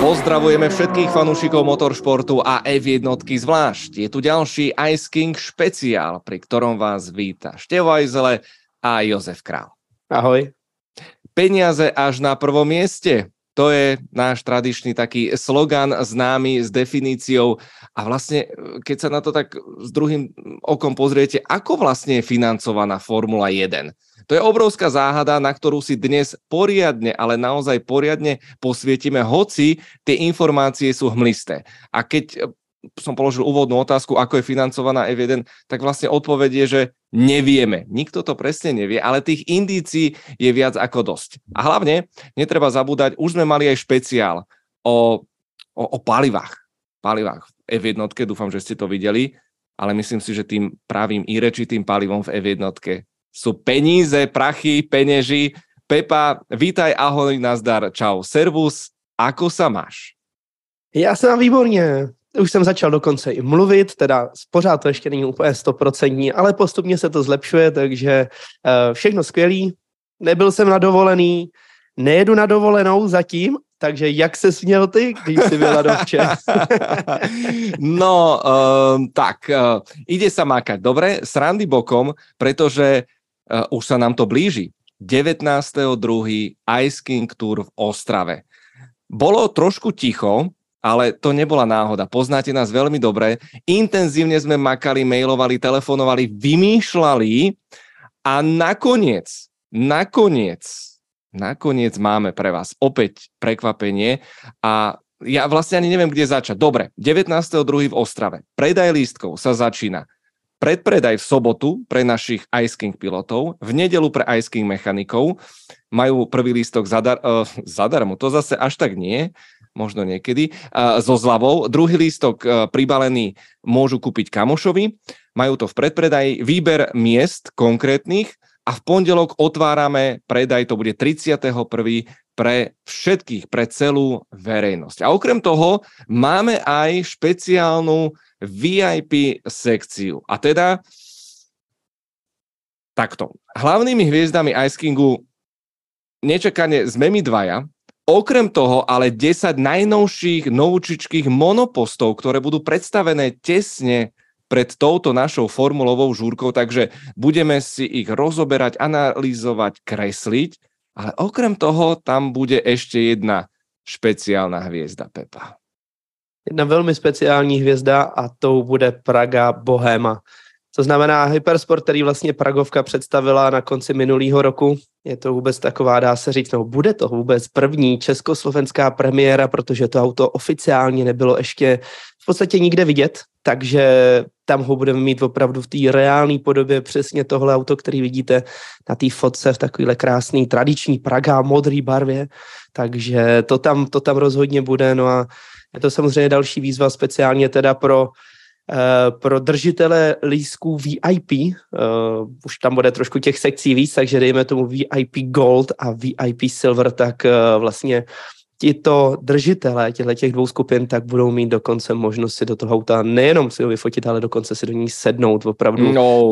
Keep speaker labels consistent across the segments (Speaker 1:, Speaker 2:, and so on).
Speaker 1: Pozdravujeme všetkých fanúšikov motoršportu a F1 zvlášť. Je tu ďalší Ice King špeciál, pri ktorom vás víta Števo Ajzele a Jozef Král.
Speaker 2: Ahoj.
Speaker 1: Peniaze až na prvom mieste. To je náš tradičný taký slogan známy s definíciou a vlastne, keď sa na to tak s druhým okom pozriete, ako vlastne je financovaná Formula 1? To je obrovská záhada, na ktorú si dnes poriadne, ale naozaj poriadne posvietime, hoci tie informácie sú hmlisté. A keď e, som položil úvodnú otázku, ako je financovaná F1, tak vlastne odpoveď je, že nevieme. Nikto to presne nevie, ale tých indícií je viac ako dosť. A hlavne, netreba zabúdať, už sme mali aj špeciál o, o, o palivách. Palivách v F1, dúfam, že ste to videli, ale myslím si, že tým pravým irečitým palivom v F1 sú peníze, prachy, peneži. Pepa, vítaj, ahoj, nazdar, čau, servus, ako sa máš?
Speaker 2: Já se mám výborně. Už jsem začal dokonce i mluvit, teda pořád to ještě není úplně stoprocentní, ale postupně se to zlepšuje, takže uh, všechno skvělý. Nebyl jsem na dovolený, nejedu na dovolenou zatím, takže jak se směl ty, když jsi byla dovče?
Speaker 1: no, uh, tak, uh, ide sa mákať. Dobre, srandy bokom, pretože uh, už sa nám to blíži. 19.2. Ice King Tour v Ostrave. Bolo trošku ticho, ale to nebola náhoda. Poznáte nás veľmi dobre. Intenzívne sme makali, mailovali, telefonovali, vymýšľali a nakoniec, nakoniec, nakoniec máme pre vás opäť prekvapenie a ja vlastne ani neviem, kde začať. Dobre, 19.2. v Ostrave. Predaj lístkov sa začína predpredaj v sobotu pre našich Ice King pilotov, v nedelu pre Ice King mechanikov. Majú prvý lístok zadar, uh, zadarmo, to zase až tak nie, možno niekedy, so zľavou. Druhý lístok uh, pribalený môžu kúpiť kamošovi, majú to v predpredaji, výber miest konkrétnych a v pondelok otvárame predaj, to bude 31 pre všetkých, pre celú verejnosť. A okrem toho máme aj špeciálnu VIP sekciu. A teda takto. Hlavnými hviezdami Ice Kingu nečakane sme my dvaja, Okrem toho ale 10 najnovších novúčičkých monopostov, ktoré budú predstavené tesne pred touto našou formulovou žúrkou, takže budeme si ich rozoberať, analyzovať, kresliť, ale okrem toho tam bude ešte jedna špeciálna hviezda Pepa
Speaker 2: jedna velmi speciální hvězda a tou bude Praga Bohema. To znamená Hypersport, který vlastně Pragovka představila na konci minulého roku. Je to vůbec taková, dá se říct, no bude to vůbec první československá premiéra, protože to auto oficiálně nebylo ještě v podstatě nikde vidět, takže tam ho budeme mít opravdu v té reálné podobě přesně tohle auto, který vidíte na té fotce v takovéhle krásné tradiční Praga modré barvě, takže to tam, to tam rozhodně bude, no a je to samozřejmě další výzva speciálně teda pro pro držitele lísků VIP, uh, eh, už tam bude trošku těch sekcí víc, takže dejme tomu VIP Gold a VIP Silver, tak uh, vlastně tito držitelé těchto těch dvou skupin tak budou mít dokonce možnost si do toho auta nejenom si ho vyfotit, ale dokonce si do ní sednout opravdu.
Speaker 1: No.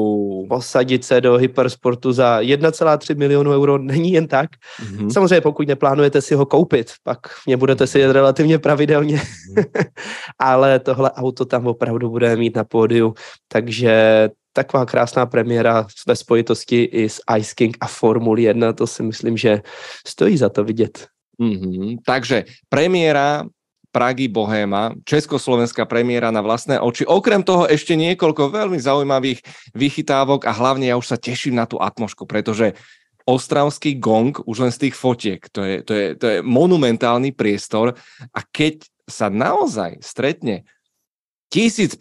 Speaker 2: Posadit se do hypersportu za 1,3 milionu euro není jen tak. Mm-hmm. Samozřejmě pokud neplánujete si ho koupit, pak mě budete si jet relativně pravidelně. Mm-hmm. ale tohle auto tam opravdu bude mít na pódiu. Takže taková krásná premiéra ve spojitosti i s Ice King a Formuli 1, to si myslím, že stojí za to vidět.
Speaker 1: Mm-hmm. Takže premiéra Pragy Bohéma, československá premiéra na vlastné oči. Okrem toho ešte niekoľko veľmi zaujímavých vychytávok a hlavne ja už sa teším na tú atmošku, pretože ostravský gong, už len z tých fotiek, to je, to je, to je monumentálny priestor a keď sa naozaj stretne 1500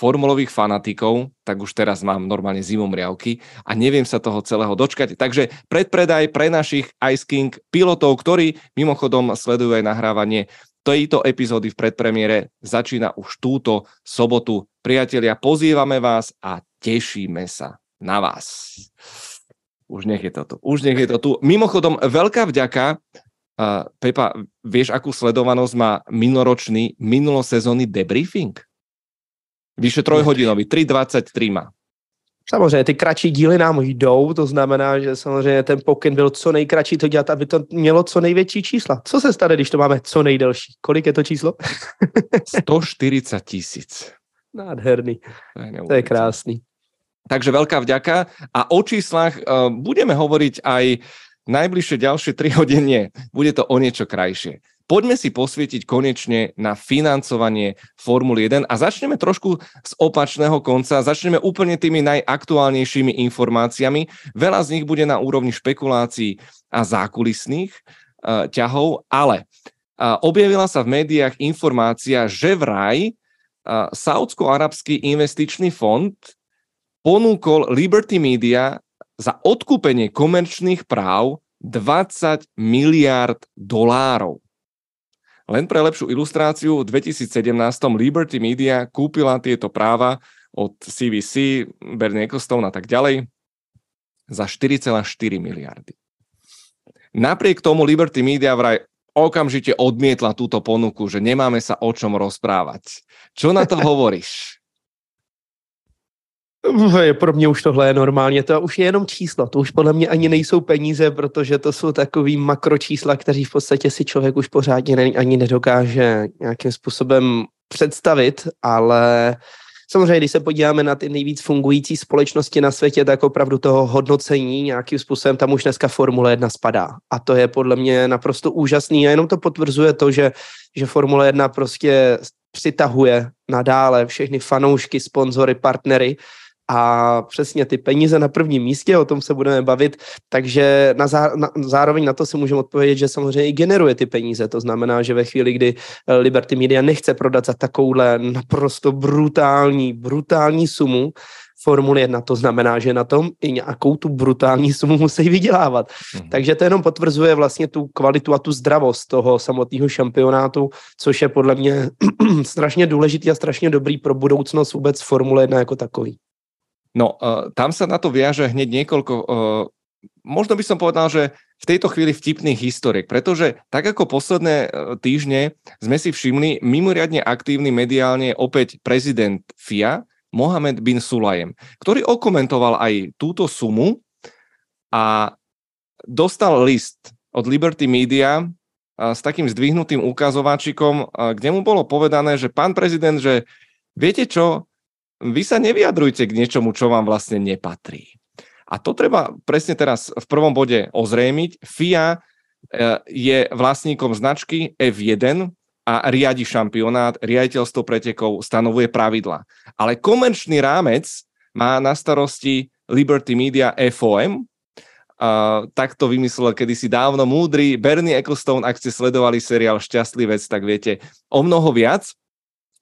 Speaker 1: formulových fanatikov, tak už teraz mám normálne zimomriavky a neviem sa toho celého dočkať. Takže predpredaj pre našich Ice King pilotov, ktorí mimochodom sledujú aj nahrávanie tejto epizódy v predpremiere začína už túto sobotu. Priatelia, pozývame vás a tešíme sa na vás. Už nech je to tu. Už nech je to tu. Mimochodom, veľká vďaka uh, Pepa, vieš, akú sledovanosť má minoročný, minulosezónny debriefing? Vyše trojhodinový, 3.23 má.
Speaker 2: Samozřejmě ty kratší díly nám jdou, to znamená, že samozřejmě ten pokyn byl co nejkratší to dělat, aby to mělo co největší čísla. Co se stane, když to máme co nejdelší? Kolik je to číslo?
Speaker 1: 140 tisíc.
Speaker 2: Nádherný. To je, to je krásný.
Speaker 1: Takže veľká vďaka a o číslach uh, budeme hovoriť aj najbližšie ďalšie 3 hodiny. Bude to o niečo krajšie poďme si posvietiť konečne na financovanie Formuly 1 a začneme trošku z opačného konca. Začneme úplne tými najaktuálnejšími informáciami. Veľa z nich bude na úrovni špekulácií a zákulisných uh, ťahov, ale uh, objavila sa v médiách informácia, že vraj uh, Saudsko-arabský investičný fond ponúkol Liberty Media za odkúpenie komerčných práv 20 miliard dolárov. Len pre lepšiu ilustráciu, v 2017 Liberty Media kúpila tieto práva od CVC, Bernie Ecclestone a tak ďalej za 4,4 miliardy. Napriek tomu Liberty Media vraj okamžite odmietla túto ponuku, že nemáme sa o čom rozprávať. Čo na to hovoríš?
Speaker 2: Pro mě už tohle je normálně, to už je jenom číslo, to už podle mě ani nejsou peníze, protože to jsou takový makročísla, kteří v podstatě si člověk už pořádně ani nedokáže nějakým způsobem představit, ale samozřejmě, když se podíváme na ty nejvíc fungující společnosti na světě, tak opravdu toho hodnocení nějakým způsobem tam už dneska Formule 1 spadá. A to je podle mě naprosto úžasný a jenom to potvrzuje to, že, že Formule 1 prostě přitahuje nadále všechny fanoušky, sponzory, partnery a přesně ty peníze na prvním místě, o tom se budeme bavit, takže na zá, na, zároveň na to si můžeme odpovědět, že samozřejmě i generuje ty peníze, to znamená, že ve chvíli, kdy eh, Liberty Media nechce prodat za takovouhle naprosto brutální, brutální sumu, Formule 1, to znamená, že na tom i nějakou tu brutální sumu musí vydělávat. Mm. Takže to jenom potvrzuje vlastně tu kvalitu a tu zdravost toho samotného šampionátu, což je podle mě strašně důležitý a strašně dobrý pro budoucnost vůbec Formule 1 jako takový.
Speaker 1: No, uh, tam sa na to viaže hneď niekoľko, uh, možno by som povedal, že v tejto chvíli vtipných historiek, pretože tak ako posledné uh, týždne sme si všimli, mimoriadne aktívny mediálne opäť prezident FIA, Mohamed bin Sulajem, ktorý okomentoval aj túto sumu a dostal list od Liberty Media s takým zdvihnutým ukazováčikom, kde mu bolo povedané, že pán prezident, že viete čo, vy sa nevyjadrujte k niečomu, čo vám vlastne nepatrí. A to treba presne teraz v prvom bode ozrejmiť. FIA e, je vlastníkom značky F1 a riadi šampionát, riaditeľstvo pretekov stanovuje pravidla. Ale komerčný rámec má na starosti Liberty Media FOM, Uh, tak to vymyslel kedysi dávno múdry Bernie Ecclestone, ak ste sledovali seriál Šťastlivec, tak viete o mnoho viac.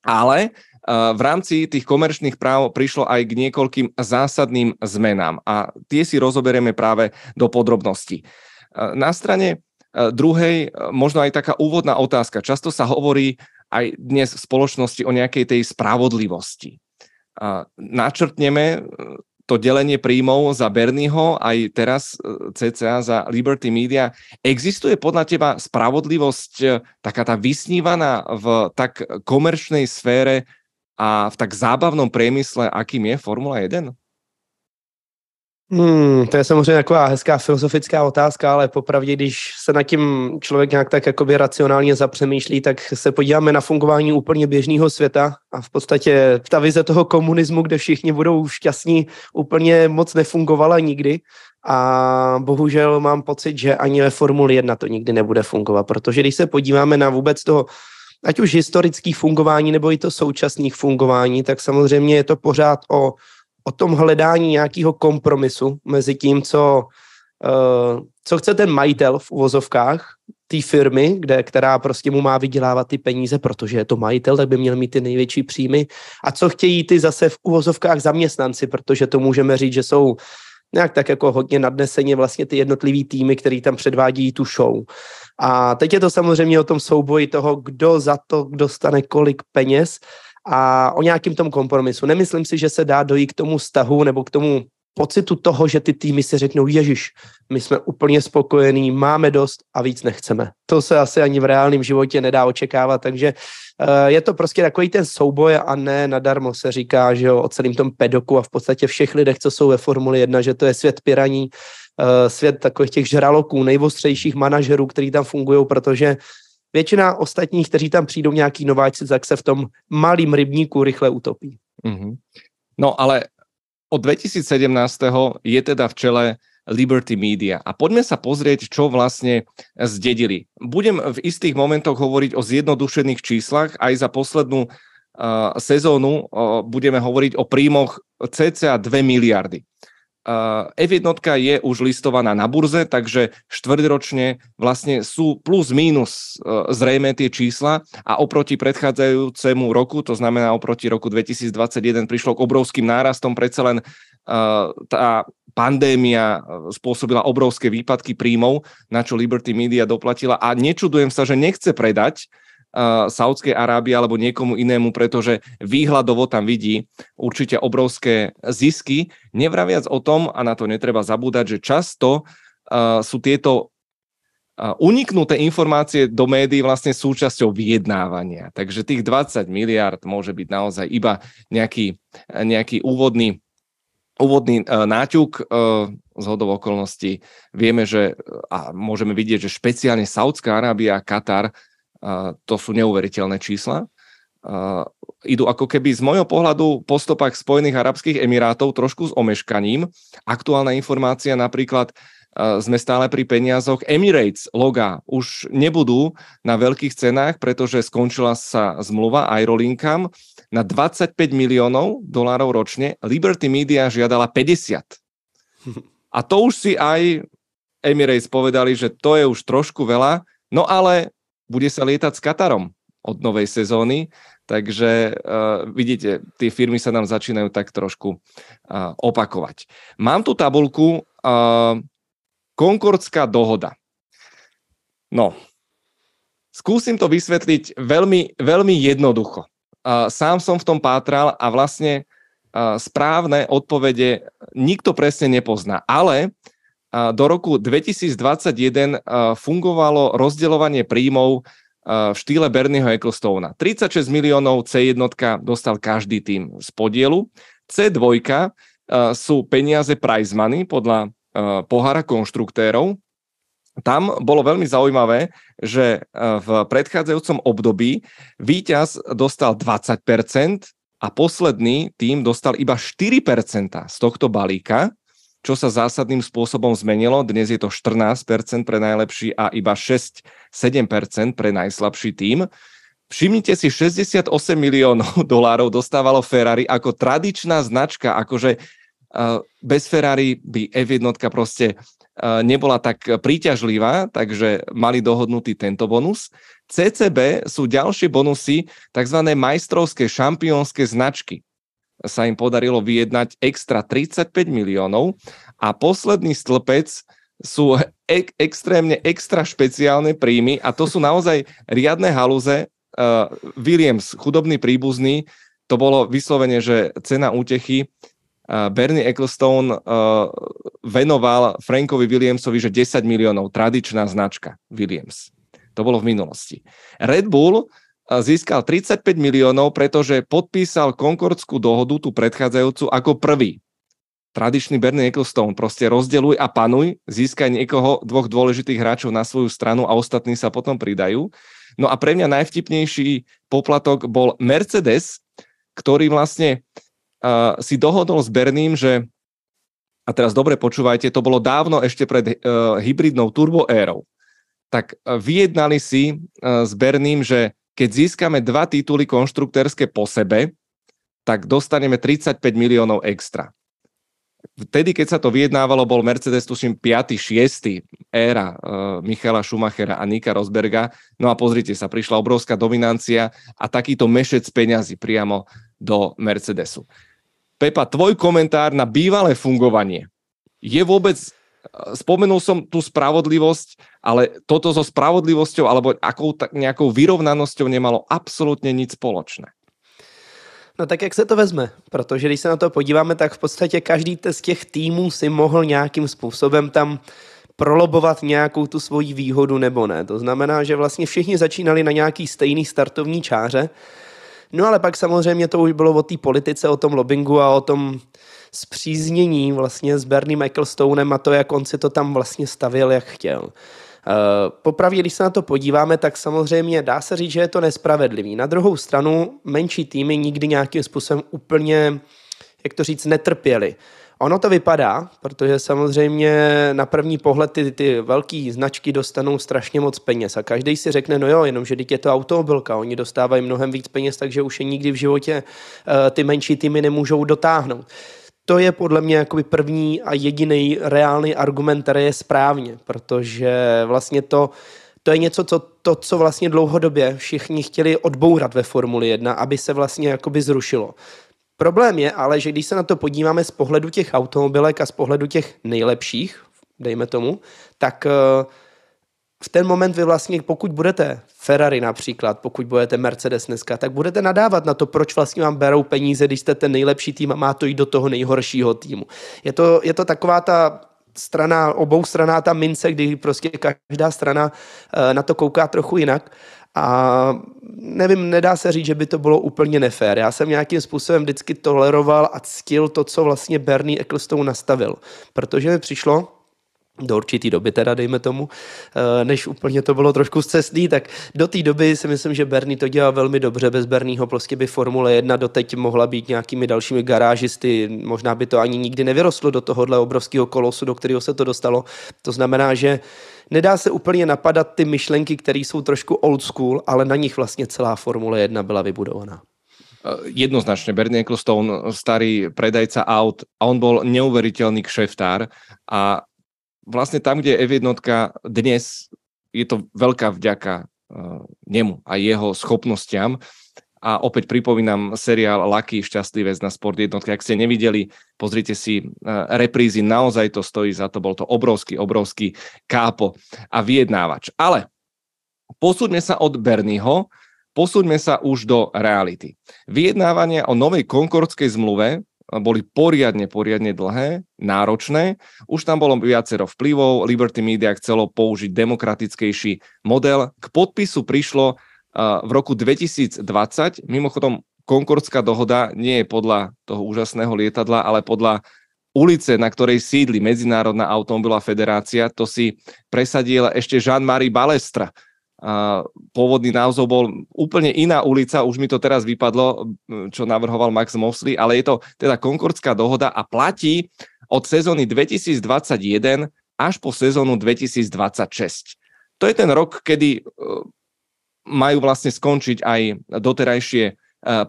Speaker 1: Ale v rámci tých komerčných práv prišlo aj k niekoľkým zásadným zmenám a tie si rozoberieme práve do podrobností. Na strane druhej možno aj taká úvodná otázka. Často sa hovorí aj dnes v spoločnosti o nejakej tej spravodlivosti. Načrtneme e, to delenie príjmov za Bernieho, aj teraz e, CCA za Liberty Media. Existuje podľa teba spravodlivosť e, taká tá vysnívaná v tak komerčnej sfére a v tak zábavnom priemysle, akým je Formula 1?
Speaker 2: Hmm, to je samozřejmě taková hezká filozofická otázka, ale popravdě, když se nad tím člověk nějak tak jakoby racionálně zapřemýšlí, tak se podíváme na fungování úplně běžného světa a v podstatě ta vize toho komunismu, kde všichni budou šťastní, úplně moc nefungovala nikdy a bohužel mám pocit, že ani ve Formuli 1 to nikdy nebude fungovat, protože když se podíváme na vůbec toho ať už historických fungování nebo i to současných fungování, tak samozřejmě je to pořád o, o tom hledání nějakého kompromisu mezi tím, co, uh, co chce ten majitel v uvozovkách té firmy, kde, která prostě mu má vydělávat ty peníze, protože je to majitel, tak by měl mít ty největší příjmy. A co chtějí ty zase v uvozovkách zaměstnanci, protože to můžeme říct, že jsou nějak tak jako hodně nadneseně vlastně ty jednotlivý týmy, který tam předvádí tu show. A teď je to samozřejmě o tom souboji toho, kdo za to dostane kolik peněz a o nějakým tom kompromisu. Nemyslím si, že se dá dojít k tomu vztahu nebo k tomu pocitu toho, že ty týmy si řeknou, ježiš, my jsme úplně spokojení, máme dost a víc nechceme. To se asi ani v reálném životě nedá očekávat, takže uh, je to prostě takový ten souboj a ne nadarmo se říká, že jo, o celém tom pedoku a v podstatě všech lidech, co jsou ve Formuli 1, že to je svět piraní, uh, svět takových těch žraloků, nejvostřejších manažerů, kteří tam fungují, protože většina ostatních, kteří tam přijdou nějaký nováčci, tak se v tom malým rybníku rychle utopí. Mm-hmm.
Speaker 1: No ale od 2017. je teda v čele Liberty Media. A poďme sa pozrieť, čo vlastne zdedili. Budem v istých momentoch hovoriť o zjednodušených číslach. Aj za poslednú uh, sezónu uh, budeme hovoriť o príjmoch cca 2 miliardy. F1 je už listovaná na burze, takže štvrťročne vlastne sú plus minus e, zrejme tie čísla. A oproti predchádzajúcemu roku, to znamená oproti roku 2021 prišlo k obrovským nárastom, predsa len e, tá pandémia e, spôsobila obrovské výpadky príjmov, na čo Liberty Media doplatila. A nečudujem sa, že nechce predať, Saudskej Arábie alebo niekomu inému, pretože výhľadovo tam vidí určite obrovské zisky. Nevraviac o tom, a na to netreba zabúdať, že často uh, sú tieto uh, uniknuté informácie do médií vlastne súčasťou vyjednávania. Takže tých 20 miliard môže byť naozaj iba nejaký, nejaký úvodný úvodný náťuk z hodov okolností. Vieme, že a môžeme vidieť, že špeciálne Saudská Arábia a Katar to sú neuveriteľné čísla. Idú ako keby z môjho pohľadu po stopách Spojených Arabských Emirátov trošku s omeškaním. Aktuálna informácia napríklad sme stále pri peniazoch. Emirates loga už nebudú na veľkých cenách, pretože skončila sa zmluva Aerolinkam na 25 miliónov dolárov ročne. Liberty Media žiadala 50. A to už si aj Emirates povedali, že to je už trošku veľa, no ale bude sa lietať s Katarom od novej sezóny, takže uh, vidíte, tie firmy sa nám začínajú tak trošku uh, opakovať. Mám tu tabulku uh, Konkordská dohoda. No, skúsim to vysvetliť veľmi, veľmi jednoducho. Uh, sám som v tom pátral a vlastne uh, správne odpovede nikto presne nepozná, ale do roku 2021 fungovalo rozdeľovanie príjmov v štýle Bernieho Ecclestona. 36 miliónov C1 dostal každý tým z podielu. C2 sú peniaze prize money podľa pohára konštruktérov. Tam bolo veľmi zaujímavé, že v predchádzajúcom období víťaz dostal 20% a posledný tým dostal iba 4% z tohto balíka čo sa zásadným spôsobom zmenilo. Dnes je to 14% pre najlepší a iba 6-7% pre najslabší tým. Všimnite si, 68 miliónov dolárov dostávalo Ferrari ako tradičná značka, akože bez Ferrari by F1 proste nebola tak príťažlivá, takže mali dohodnutý tento bonus. CCB sú ďalšie bonusy, tzv. majstrovské šampiónske značky sa im podarilo vyjednať extra 35 miliónov a posledný stĺpec sú ek- extrémne extra špeciálne príjmy a to sú naozaj riadne halúze. Uh, Williams, chudobný príbuzný, to bolo vyslovene, že cena útechy. Uh, Bernie Ecclestone uh, venoval Frankovi Williamsovi, že 10 miliónov, tradičná značka Williams. To bolo v minulosti. Red Bull získal 35 miliónov, pretože podpísal Concordskú dohodu, tú predchádzajúcu, ako prvý. Tradičný Bernie Ecclestone, proste rozdeluj a panuj, získaj niekoho, dvoch dôležitých hráčov na svoju stranu a ostatní sa potom pridajú. No a pre mňa najvtipnejší poplatok bol Mercedes, ktorý vlastne uh, si dohodol s Berným, že a teraz dobre počúvajte, to bolo dávno ešte pred uh, hybridnou turbo érou. Tak uh, vyjednali si uh, s Berným, že keď získame dva tituly konštruktérske po sebe, tak dostaneme 35 miliónov extra. Vtedy, keď sa to vyjednávalo, bol Mercedes, tuším, 5. 6. éra uh, Michala Schumachera a Nika Rosberga. No a pozrite sa, prišla obrovská dominancia a takýto mešec peňazí priamo do Mercedesu. Pepa, tvoj komentár na bývalé fungovanie. Je vôbec spomenul som tú spravodlivosť, ale toto so spravodlivosťou alebo akou tak nejakou vyrovnanosťou nemalo absolútne nič spoločné.
Speaker 2: No tak jak se to vezme? Protože když se na to podíváme, tak v podstatě každý z těch týmů si mohl nějakým způsobem tam prolobovat nějakou tu svoji výhodu nebo ne. To znamená, že vlastně všichni začínali na nějaký stejný startovní čáře, No ale pak samozřejmě to už bylo o té politice, o tom lobbingu a o tom zpříznění vlastně s Bernie Michaelstonem a to, jak on si to tam vlastně stavil, jak chtěl. Uh, popravdě, když se na to podíváme, tak samozřejmě dá se říct, že je to nespravedlivý. Na druhou stranu menší týmy nikdy nějakým způsobem úplně, jak to říct, netrpěli. Ono to vypadá, protože samozřejmě na první pohled ty, ty velké značky dostanou strašně moc peněz a každý si řekne, no jo, jenom že je to automobilka, oni dostávají mnohem víc peněz, takže už je nikdy v životě uh, ty menší týmy nemůžou dotáhnout. To je podle mě jakoby první a jediný reálný argument, který je správně, protože vlastně to, to je něco, co, to, co vlastně dlouhodobě všichni chtěli odbourat ve Formuli 1, aby se vlastně jakoby zrušilo. Problém je ale, že když se na to podíváme z pohledu těch automobilek a z pohledu těch nejlepších, dejme tomu, tak eh, v ten moment vy vlastně, pokud budete Ferrari například, pokud budete Mercedes dneska, tak budete nadávat na to, proč vlastně vám berou peníze, když jste ten nejlepší tým a má to jít do toho nejhoršího týmu. Je to, je to taková ta strana, obou straná ta mince, kdy prostě každá strana eh, na to kouká trochu jinak. A nevím, nedá se říct, že by to bylo úplně nefér. Já jsem nějakým způsobem vždycky toleroval a ctil to, co vlastně Bernie Ecclestone nastavil. Protože mi přišlo, do určitý doby teda, dejme tomu, eh, než úplně to bylo trošku zcestný, tak do té doby si myslím, že Bernie to dělal velmi dobře. Bez Bernieho prostě by Formule 1 doteď mohla být nějakými dalšími garážisty, možná by to ani nikdy nevyrostlo do tohohle obrovského kolosu, do kterého se to dostalo. To znamená, že nedá se úplně napadat ty myšlenky, které jsou trošku old school, ale na nich vlastně celá Formule 1 byla vybudovaná
Speaker 1: eh, jednoznačne Bernie Ecclestone, starý predajca aut, a on bol neuveriteľný kšeftár a vlastne tam, kde je F1 dnes, je to veľká vďaka uh, nemu a jeho schopnostiam. A opäť pripomínam seriál Lucky, šťastlivec na Sport jednotke. Ak ste nevideli, pozrite si uh, reprízy, naozaj to stojí za to. Bol to obrovský, obrovský kápo a vyjednávač. Ale posúďme sa od Bernieho, posúďme sa už do reality. Vyjednávania o novej konkordskej zmluve boli poriadne, poriadne dlhé, náročné. Už tam bolo viacero vplyvov, Liberty Media chcelo použiť demokratickejší model. K podpisu prišlo v roku 2020, mimochodom Konkordská dohoda nie je podľa toho úžasného lietadla, ale podľa ulice, na ktorej sídli Medzinárodná automobilová federácia, to si presadil ešte Jean-Marie Balestra, pôvodný názov bol úplne iná ulica, už mi to teraz vypadlo, čo navrhoval Max Mosley, ale je to teda Konkordská dohoda a platí od sezóny 2021 až po sezónu 2026. To je ten rok, kedy e, majú vlastne skončiť aj doterajšie e,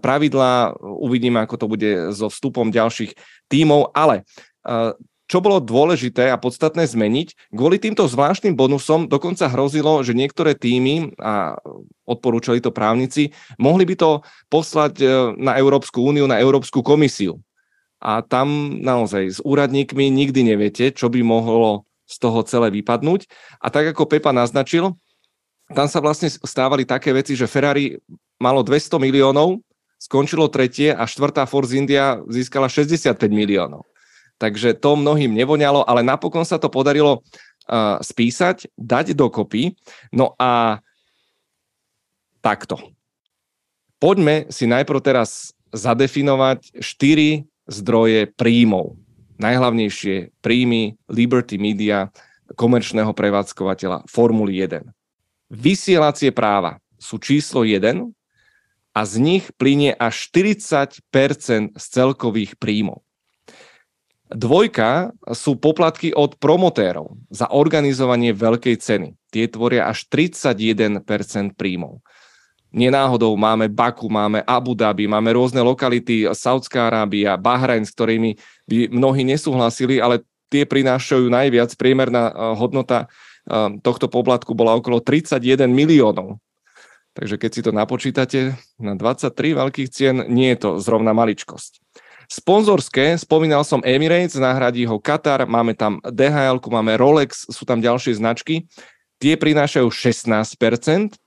Speaker 1: pravidlá. Uvidíme, ako to bude so vstupom ďalších tímov, ale e, čo bolo dôležité a podstatné zmeniť, kvôli týmto zvláštnym bonusom dokonca hrozilo, že niektoré týmy, a odporúčali to právnici, mohli by to poslať e, na Európsku úniu, na Európsku komisiu. A tam naozaj s úradníkmi nikdy neviete, čo by mohlo z toho celé vypadnúť. A tak ako Pepa naznačil, tam sa vlastne stávali také veci, že Ferrari malo 200 miliónov, skončilo tretie a štvrtá Force India získala 65 miliónov. Takže to mnohým nevoňalo, ale napokon sa to podarilo uh, spísať, dať dokopy. No a takto. Poďme si najprv teraz zadefinovať štyri zdroje príjmov. Najhlavnejšie príjmy Liberty Media, komerčného prevádzkovateľa Formuly 1. Vysielacie práva sú číslo 1 a z nich plinie až 40% z celkových príjmov. Dvojka sú poplatky od promotérov za organizovanie veľkej ceny. Tie tvoria až 31% príjmov. Nenáhodou máme Baku, máme Abu Dhabi, máme rôzne lokality, Saudská Arábia, Bahrajn, s ktorými by mnohí nesúhlasili, ale tie prinášajú najviac. Priemerná eh, hodnota eh, tohto poplatku bola okolo 31 miliónov. Takže keď si to napočítate na 23 veľkých cien, nie je to zrovna maličkosť. Sponzorské, spomínal som Emirates, nahradí ho Qatar, máme tam DHL, máme Rolex, sú tam ďalšie značky. Tie prinášajú 16%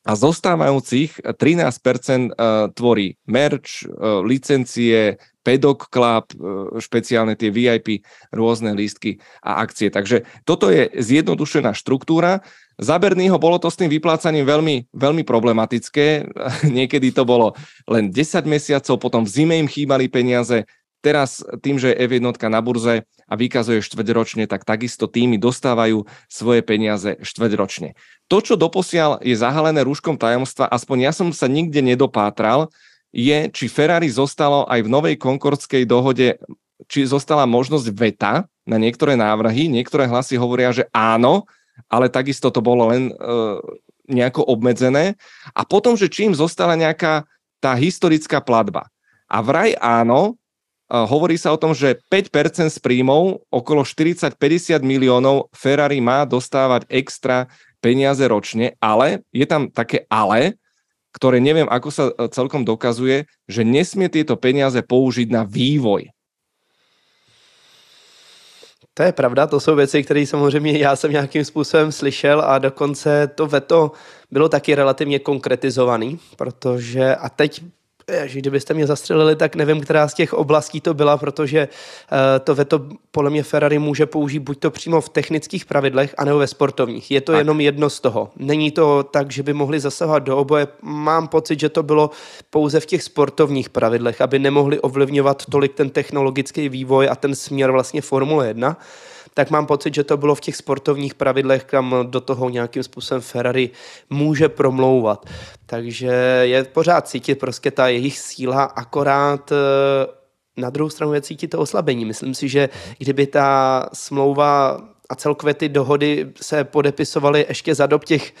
Speaker 1: a zostávajúcich 13% tvorí merch, licencie, Pedok Club, špeciálne tie VIP, rôzne lístky a akcie. Takže toto je zjednodušená štruktúra. Za Bernieho bolo to s tým vyplácaním veľmi, veľmi problematické. Niekedy to bolo len 10 mesiacov, potom v zime im chýbali peniaze, Teraz tým, že je F1 na burze a vykazuje štvrťročne, tak takisto týmy dostávajú svoje peniaze štvrťročne. To, čo doposiaľ je zahalené rúškom tajomstva, aspoň ja som sa nikde nedopátral, je, či Ferrari zostalo aj v novej konkordskej dohode, či zostala možnosť veta na niektoré návrhy. Niektoré hlasy hovoria, že áno, ale takisto to bolo len e, nejako obmedzené. A potom, že či im zostala nejaká tá historická platba. A vraj áno, Hovorí sa o tom, že 5% z príjmov, okolo 40-50 miliónov, Ferrari má dostávať extra peniaze ročne, ale je tam také ale, ktoré neviem, ako sa e, celkom dokazuje, že nesmie tieto peniaze použiť na vývoj.
Speaker 2: To je pravda, to jsou věci, které samozřejmě já jsem nějakým způsobem slyšel a dokonce to veto bylo taky relativně konkretizovaný, protože a teď Ježi, kdybyste mě zastřelili, tak nevím, která z těch oblastí to byla, protože uh, to veto podle mě Ferrari může použít buď to přímo v technických pravidlech, anebo ve sportovních. Je to tak. jenom jedno z toho. Není to tak, že by mohli zasahovat do oboje. Mám pocit, že to bylo pouze v těch sportovních pravidlech, aby nemohli ovlivňovat tolik ten technologický vývoj a ten směr vlastně Formule 1 tak mám pocit, že to bylo v těch sportovních pravidlech, kam do toho nějakým způsobem Ferrari může promlouvat. Takže je pořád cítit prostě ta jejich síla, akorát eh, na druhou stranu je cítit to oslabení. Myslím si, že kdyby ta smlouva a celkově ty dohody se podepisovaly ještě za dob těch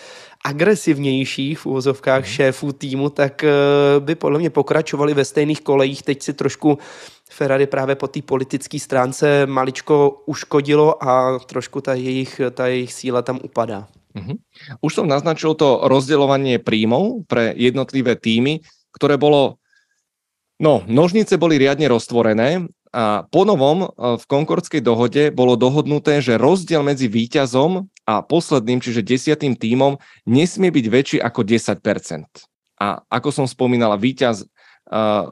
Speaker 2: agresivnějších v úvozovkách mhm. šéfů týmu, tak eh, by podle mě pokračovali ve stejných kolejích. Teď si trošku Ferrari právě po té politické stránce maličko uškodilo a trošku ta jejich, ta jejich síla tam upadá.
Speaker 1: Uh-huh. Už som naznačil to rozdeľovanie príjmov pre jednotlivé týmy, ktoré bolo, no, nožnice boli riadne roztvorené a po novom e, v Konkordskej dohode bolo dohodnuté, že rozdiel medzi výťazom a posledným, čiže desiatým týmom, nesmie byť väčší ako 10%. A ako som spomínala, výťaz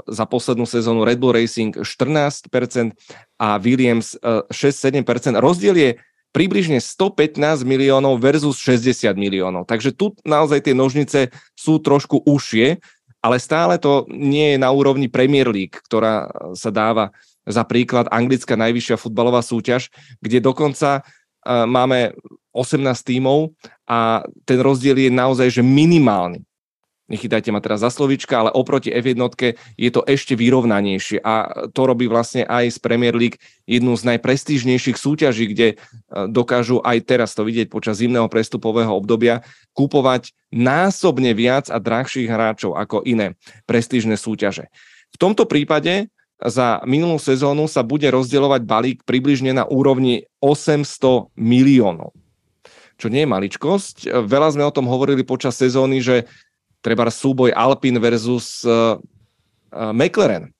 Speaker 1: za poslednú sezónu Red Bull Racing 14% a Williams 6-7%. Rozdiel je približne 115 miliónov versus 60 miliónov. Takže tu naozaj tie nožnice sú trošku užšie, ale stále to nie je na úrovni Premier League, ktorá sa dáva za príklad anglická najvyššia futbalová súťaž, kde dokonca máme 18 tímov a ten rozdiel je naozaj že minimálny nechytajte ma teraz za slovička, ale oproti F1 je to ešte vyrovnanejšie a to robí vlastne aj z Premier League jednu z najprestížnejších súťaží, kde e, dokážu aj teraz to vidieť počas zimného prestupového obdobia kúpovať násobne viac a drahších hráčov ako iné prestížne súťaže. V tomto prípade za minulú sezónu sa bude rozdielovať balík približne na úrovni 800 miliónov čo nie je maličkosť. Veľa sme o tom hovorili počas sezóny, že treba súboj Alpine versus uh, uh, McLaren,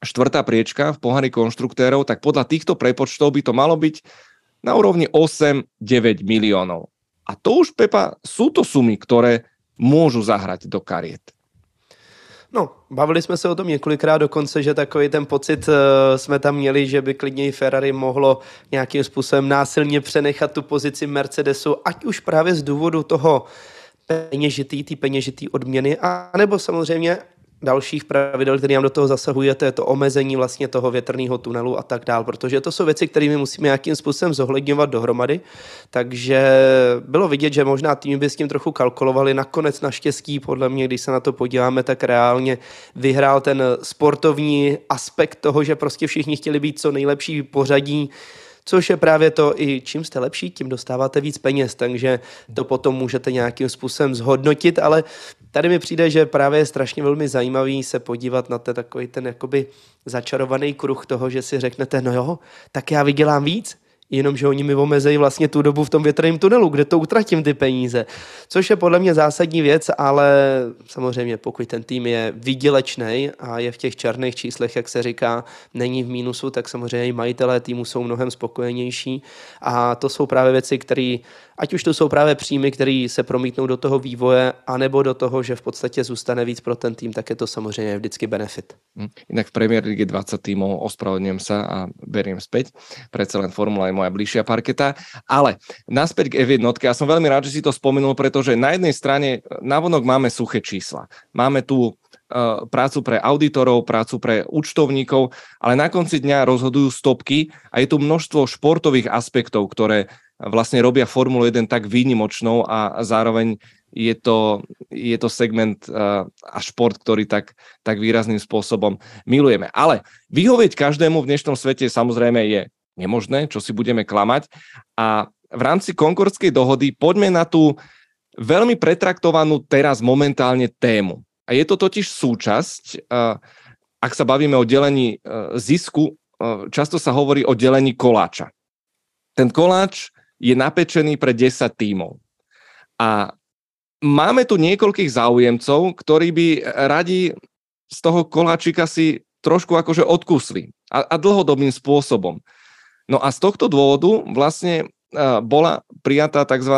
Speaker 1: štvrtá priečka v pohári konštruktérov, tak podľa týchto prepočtov by to malo byť na úrovni 8-9 miliónov. A to už, Pepa, sú to sumy, ktoré môžu zahrať do kariet.
Speaker 2: No, bavili jsme se o tom několikrát dokonce, že takový ten pocit uh, jsme tam měli, že by klidně Ferrari mohlo nějakým způsobem násilně přenechat tu pozici Mercedesu, ať už právě z důvodu toho peněžitý, ty peněžitý odměny, a nebo samozřejmě dalších pravidel, které nám do toho zasahuje, to je to omezení vlastně toho větrného tunelu a tak dál, protože to jsou věci, které my musíme nějakým způsobem zohledňovat dohromady, takže bylo vidět, že možná týmy by s tím trochu kalkulovali, nakonec naštěstí, podle mě, když se na to podíváme, tak reálně vyhrál ten sportovní aspekt toho, že prostě všichni chtěli být co nejlepší pořadí, což je právě to, i čím jste lepší, tím dostáváte víc peněz, takže to potom můžete nějakým způsobem zhodnotit, ale tady mi přijde, že právě je strašně velmi zajímavý se podívat na ten takový ten jakoby začarovaný kruh toho, že si řeknete, no jo, tak já vydělám víc, jenomže oni mi omezejí vlastně tu dobu v tom větrném tunelu, kde to utratím ty peníze. Což je podle mě zásadní věc, ale samozřejmě pokud ten tým je výdělečný a je v těch černých číslech, jak se říká, není v mínusu, tak samozřejmě i majitelé týmu jsou mnohem spokojenější a to jsou právě věci, které ať už to jsou právě příjmy, které se promítnou do toho vývoje, anebo do toho, že v podstatě zůstane víc pro ten tým, tak je to samozřejmě vždycky benefit.
Speaker 1: Hm. Inak v Premier League 20 týmov, ospravedlňujem sa a beriem späť. Predsa len Formula je moja bližšia parketa. Ale naspäť k F1. Ja som veľmi rád, že si to spomenul, pretože na jednej strane navonok máme suché čísla. Máme tu uh, prácu pre auditorov, prácu pre účtovníkov, ale na konci dňa rozhodujú stopky a je tu množstvo športových aspektov, ktoré vlastne robia Formulu 1 tak výnimočnou a zároveň je to, je to segment uh, a šport, ktorý tak, tak výrazným spôsobom milujeme. Ale vyhovieť každému v dnešnom svete samozrejme je nemožné, čo si budeme klamať. A v rámci Konkordskej dohody poďme na tú veľmi pretraktovanú teraz momentálne tému. A je to totiž súčasť, uh, ak sa bavíme o delení uh, zisku, uh, často sa hovorí o delení koláča. Ten koláč je napečený pre 10 tímov. A máme tu niekoľkých záujemcov, ktorí by radi z toho koláčika si trošku akože odkusli a, a dlhodobým spôsobom. No a z tohto dôvodu vlastne uh, bola prijatá tzv.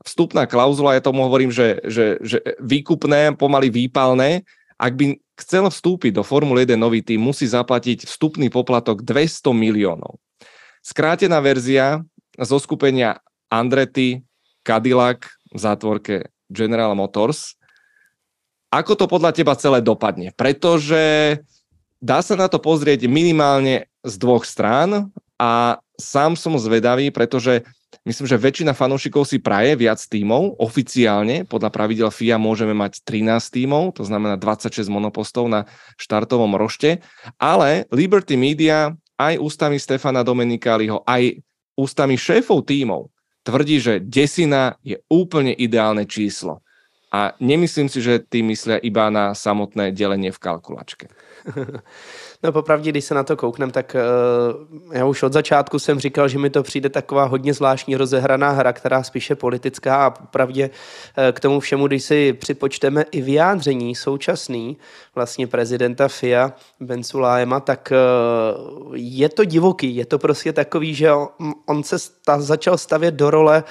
Speaker 1: vstupná klauzula, ja tomu hovorím, že, že, že výkupné, pomaly výpalné, ak by chcel vstúpiť do Formuly 1 nový tým, musí zaplatiť vstupný poplatok 200 miliónov. Skrátená verzia zo skupenia Andretti, Cadillac v zátvorke General Motors. Ako to podľa teba celé dopadne? Pretože dá sa na to pozrieť minimálne z dvoch strán a sám som zvedavý, pretože myslím, že väčšina fanúšikov si praje viac tímov. Oficiálne podľa pravidel FIA môžeme mať 13 tímov, to znamená 26 monopostov na štartovom rošte, ale Liberty Media aj ústami Stefana Domenikáliho, aj ústami šéfov tímov tvrdí, že desina je úplne ideálne číslo. A nemyslím si, že tým myslia iba na samotné delenie v kalkulačke.
Speaker 2: No popravdě, když se na to kouknem, tak uh, já už od začátku jsem říkal, že mi to přijde taková hodně zvláštní rozehraná hra, která spíše politická a popravdě uh, k tomu všemu, když si připočteme i vyjádření současný vlastně prezidenta FIA Bensulájema, tak uh, je to divoký, je to prostě takový, že on, on se sta, začal stavět do role uh,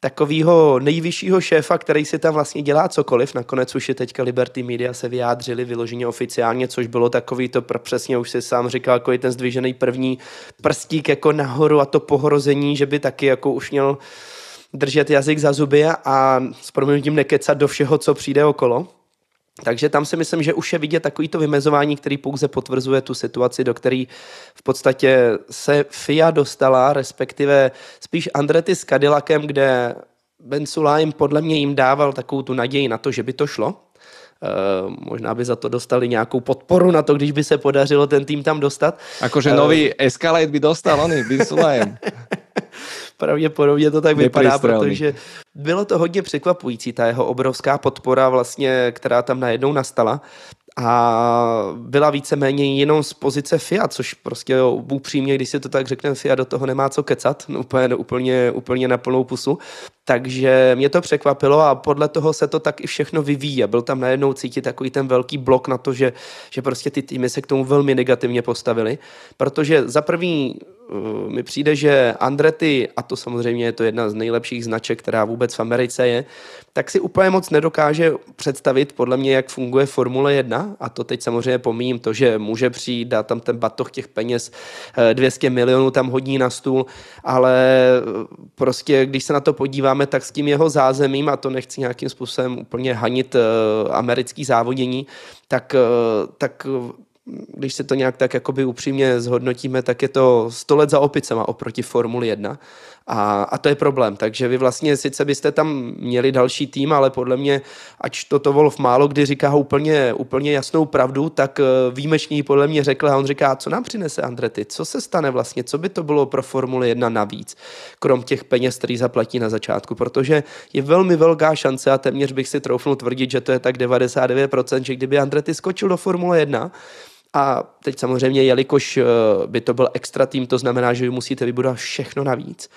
Speaker 2: takového nejvyššího šéfa, který si tam vlastně dělá cokoliv. Nakonec už je teďka Liberty Media se vyjádřili vyloženě oficiálně, což bylo takový to přesně, už si sám říkal, jako je ten zdvižený první prstík jako nahoru a to pohrození, že by taky jako už měl držet jazyk za zuby a s proměnutím nekecat do všeho, co přijde okolo. Takže tam si myslím, že už je vidět takovýto vymezování, který pouze potvrzuje tu situaci, do které v podstatě se FIA dostala, respektive spíš Andretti s Cadillacem, kde Ben Sulaim podle mě jim dával takovou tu naději na to, že by to šlo. Uh, možná by za to dostali nějakou podporu na to, když by se podařilo ten tým tam dostat.
Speaker 1: Akože nový uh, Escalade by dostal oni, Ben Sulaim.
Speaker 2: Pravděpodobně to tak vypadá, protože bylo to hodně překvapující, ta jeho obrovská podpora, vlastně, která tam najednou nastala a byla víceméně jenom z pozice FIA, což prostě upřímně, když si to tak řekne, FIA do toho nemá co kecat, no, úplně, úplně, úplně na plnou pusu. Takže mě to překvapilo a podle toho se to tak i všechno vyvíje. Byl tam najednou cítit takový ten velký blok na to, že, že prostě ty týmy se k tomu velmi negativně postavili, protože za první mi přijde, že Andretti, a to samozřejmě je to jedna z nejlepších značek, která vůbec v Americe je, tak si úplně moc nedokáže představit podle mě, jak funguje Formule 1 a to teď samozřejmě pomíním to, že může přijít, dát tam ten batoh těch peněz, 200 eh, milionů tam hodí na stůl, ale eh, prostě když se na to podíváme, tak s tím jeho zázemím, a to nechci nějakým způsobem úplně hanit eh, americký závodění, tak, tak když se to nějak tak jakoby upřímně zhodnotíme, tak je to 100 let za opicema oproti Formuli 1. A, a to je problém. Takže vy vlastně sice byste tam měli další tým, ale podle mě, ač toto Wolf málo kdy říká úplně, úplně jasnou pravdu, tak eh, výjimečně podle mě řekl a on říká, co nám přinese Andrety, co se stane vlastně, co by to bylo pro Formule 1 navíc, krom těch peněz, který zaplatí na začátku, protože je velmi velká šance a téměř bych si troufnul tvrdit, že to je tak 99%, že kdyby Andrety skočil do Formule 1, A teď samozřejmě, jelikož by to byl extra tým, to znamená, že vy musíte vybudovat všechno navíc,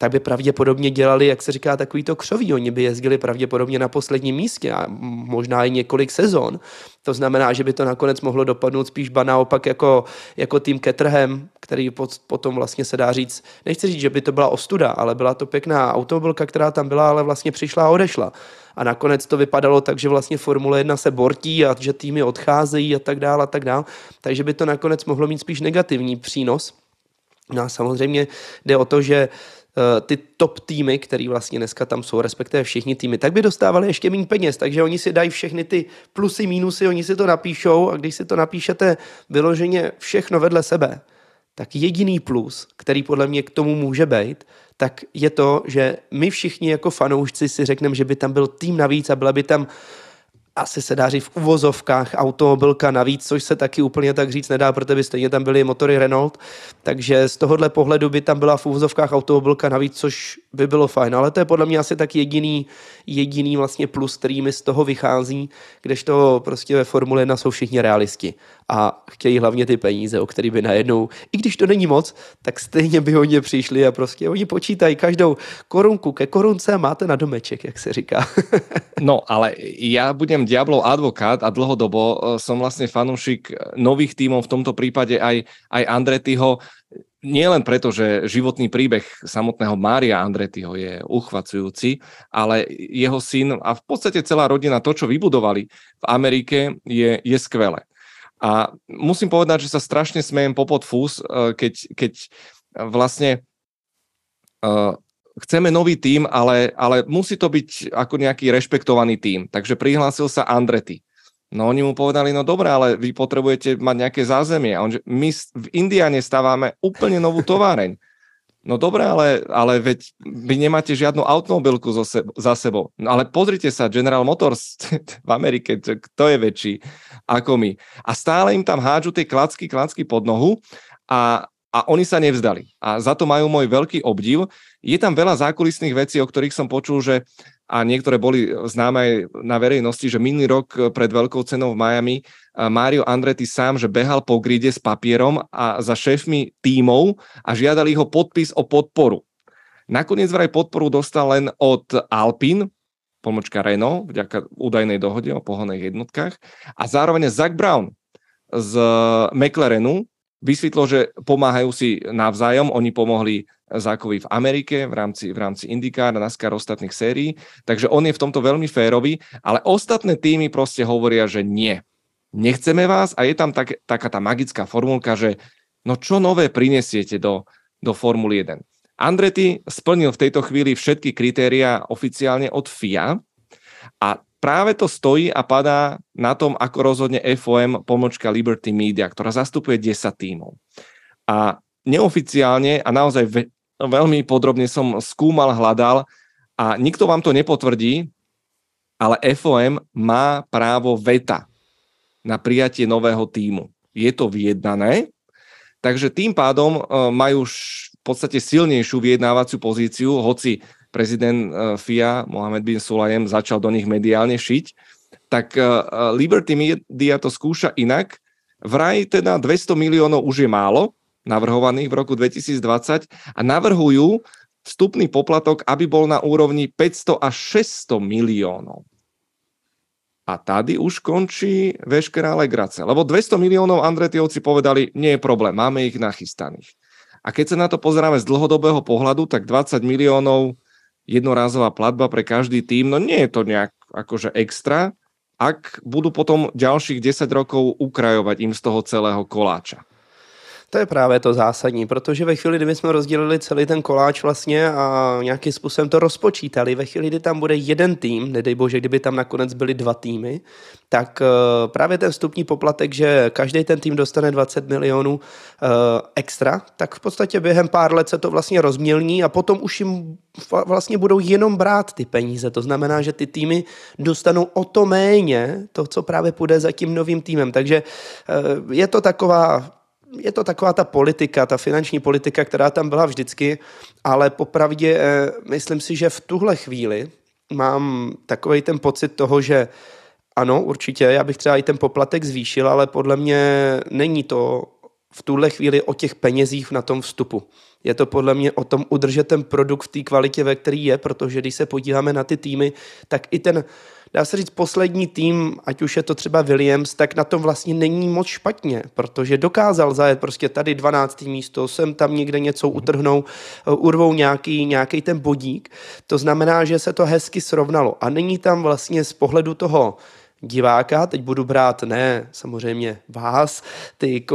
Speaker 2: tak by pravděpodobně dělali, jak se říká, takový to křoví. Oni by jezdili pravděpodobně na posledním místě a možná i několik sezon. To znamená, že by to nakonec mohlo dopadnout spíš ba naopak jako, jako tým Ketrhem, který potom vlastně se dá říct, nechci říct, že by to byla ostuda, ale byla to pěkná automobilka, která tam byla, ale vlastně přišla a odešla. A nakonec to vypadalo tak, že vlastně Formule 1 se bortí a že týmy odcházejí a tak dále a tak dále. Takže by to nakonec mohlo mít spíš negativní přínos. No a samozřejmě jde o to, že ty top týmy, který vlastně dneska tam jsou, respektive všichni týmy, tak by dostávali ještě méně peněz, takže oni si dají všechny ty plusy, mínusy, oni si to napíšou a když si to napíšete vyloženě všechno vedle sebe, tak jediný plus, který podle mě k tomu může být, tak je to, že my všichni jako fanoušci si řekneme, že by tam byl tým navíc a byla by tam asi se dá říct v uvozovkách automobilka navíc, což se taky úplně tak říct nedá, protože by stejně tam byly motory Renault, takže z tohohle pohledu by tam byla v uvozovkách automobilka navíc, což by bylo fajn, ale to je podle mě asi tak jediný, jediný vlastně plus, který mi z toho vychází, kdežto prostě ve Formule 1 jsou všichni realisti a chtějí hlavně ty peníze, o který by najednou, i když to není moc, tak stejně by oni přišli a prostě oni počítají každou korunku ke korunce máte na domeček, jak se říká.
Speaker 1: no, ale já budem diablov advokát a dlhodobo eh, som vlastne fanúšik nových tímov, v tomto prípade aj, aj Andretyho, nie len preto, že životný príbeh samotného Mária Andretyho je uchvacujúci, ale jeho syn a v podstate celá rodina, to, čo vybudovali v Amerike, je, je skvelé. A musím povedať, že sa strašne smejem popod fús, eh, keď, keď vlastne uh, chceme nový tím, ale, ale musí to byť ako nejaký rešpektovaný tím. Takže prihlásil sa Andretti. No oni mu povedali, no dobré, ale vy potrebujete mať nejaké zázemie. A on, že my v Indiane stávame úplne novú továreň. No dobré, ale, ale veď vy nemáte žiadnu automobilku zo se, za sebou. No ale pozrite sa, General Motors v Amerike, kto je väčší ako my. A stále im tam hádžu tie klacky, klacky pod nohu a, a oni sa nevzdali. A za to majú môj veľký obdiv. Je tam veľa zákulisných vecí, o ktorých som počul, že a niektoré boli známe aj na verejnosti, že minulý rok pred veľkou cenou v Miami Mario Andretti sám, že behal po gride s papierom a za šéfmi tímov a žiadali ho podpis o podporu. Nakoniec vraj podporu dostal len od Alpine, pomočka Renault, vďaka údajnej dohode o pohoných jednotkách a zároveň Zach Brown z McLarenu vysvetlo, že pomáhajú si navzájom, oni pomohli Zákovi v Amerike v rámci, v rámci IndyCar, NASCAR ostatných sérií, takže on je v tomto veľmi férový, ale ostatné týmy proste hovoria, že nie. Nechceme vás a je tam tak, taká tá magická formulka, že no čo nové prinesiete do, do Formuly 1. Andretti splnil v tejto chvíli všetky kritéria oficiálne od FIA a práve to stojí a padá na tom, ako rozhodne FOM pomočka Liberty Media, ktorá zastupuje 10 tímov. A neoficiálne a naozaj veľmi podrobne som skúmal, hľadal a nikto vám to nepotvrdí, ale FOM má právo veta na prijatie nového týmu. Je to vyjednané, takže tým pádom e, majú v podstate silnejšiu vyjednávaciu pozíciu, hoci prezident e, FIA Mohamed bin Sulajem začal do nich mediálne šiť, tak e, Liberty Media to skúša inak. Vraj teda 200 miliónov už je málo, navrhovaných v roku 2020 a navrhujú vstupný poplatok, aby bol na úrovni 500 až 600 miliónov. A tady už končí veškerá legrace. Lebo 200 miliónov Andretiovci povedali, nie je problém, máme ich nachystaných. A keď sa na to pozeráme z dlhodobého pohľadu, tak 20 miliónov jednorázová platba pre každý tým, no nie je to nejak akože extra, ak budú potom ďalších 10 rokov ukrajovať im z toho celého koláča.
Speaker 2: To je právě to zásadní, protože ve chvíli, kdy jsme rozdělili celý ten koláč vlastně a nějakým způsobem to rozpočítali, ve chvíli, kdy tam bude jeden tým, nedej bože, kdyby tam nakonec byly dva týmy, tak uh, právě ten vstupní poplatek, že každý ten tým dostane 20 milionů uh, extra, tak v podstatě během pár let se to vlastně rozmělní a potom už jim vlastně budou jenom brát ty peníze. To znamená, že ty týmy dostanou o to méně to, co právě půjde za tím novým týmem. Takže uh, je to taková je to taková ta politika, ta finanční politika, která tam byla vždycky, ale popravdě eh, myslím si, že v tuhle chvíli mám takový ten pocit toho, že ano, určitě, já bych třeba i ten poplatek zvýšil, ale podle mě není to v tuhle chvíli o těch penězích na tom vstupu. Je to podle mě o tom udržet ten produkt v té kvalitě, ve který je, protože když se podíváme na ty týmy, tak i ten, dá se říct, poslední tým, ať už je to třeba Williams, tak na tom vlastně není moc špatně, protože dokázal zajet prostě tady 12. místo, sem tam někde něco utrhnou, eh, urvou nějaký, nějaký ten bodík. To znamená, že se to hezky srovnalo. A není tam vlastně z pohledu toho diváka, teď budu brát ne samozřejmě vás, ty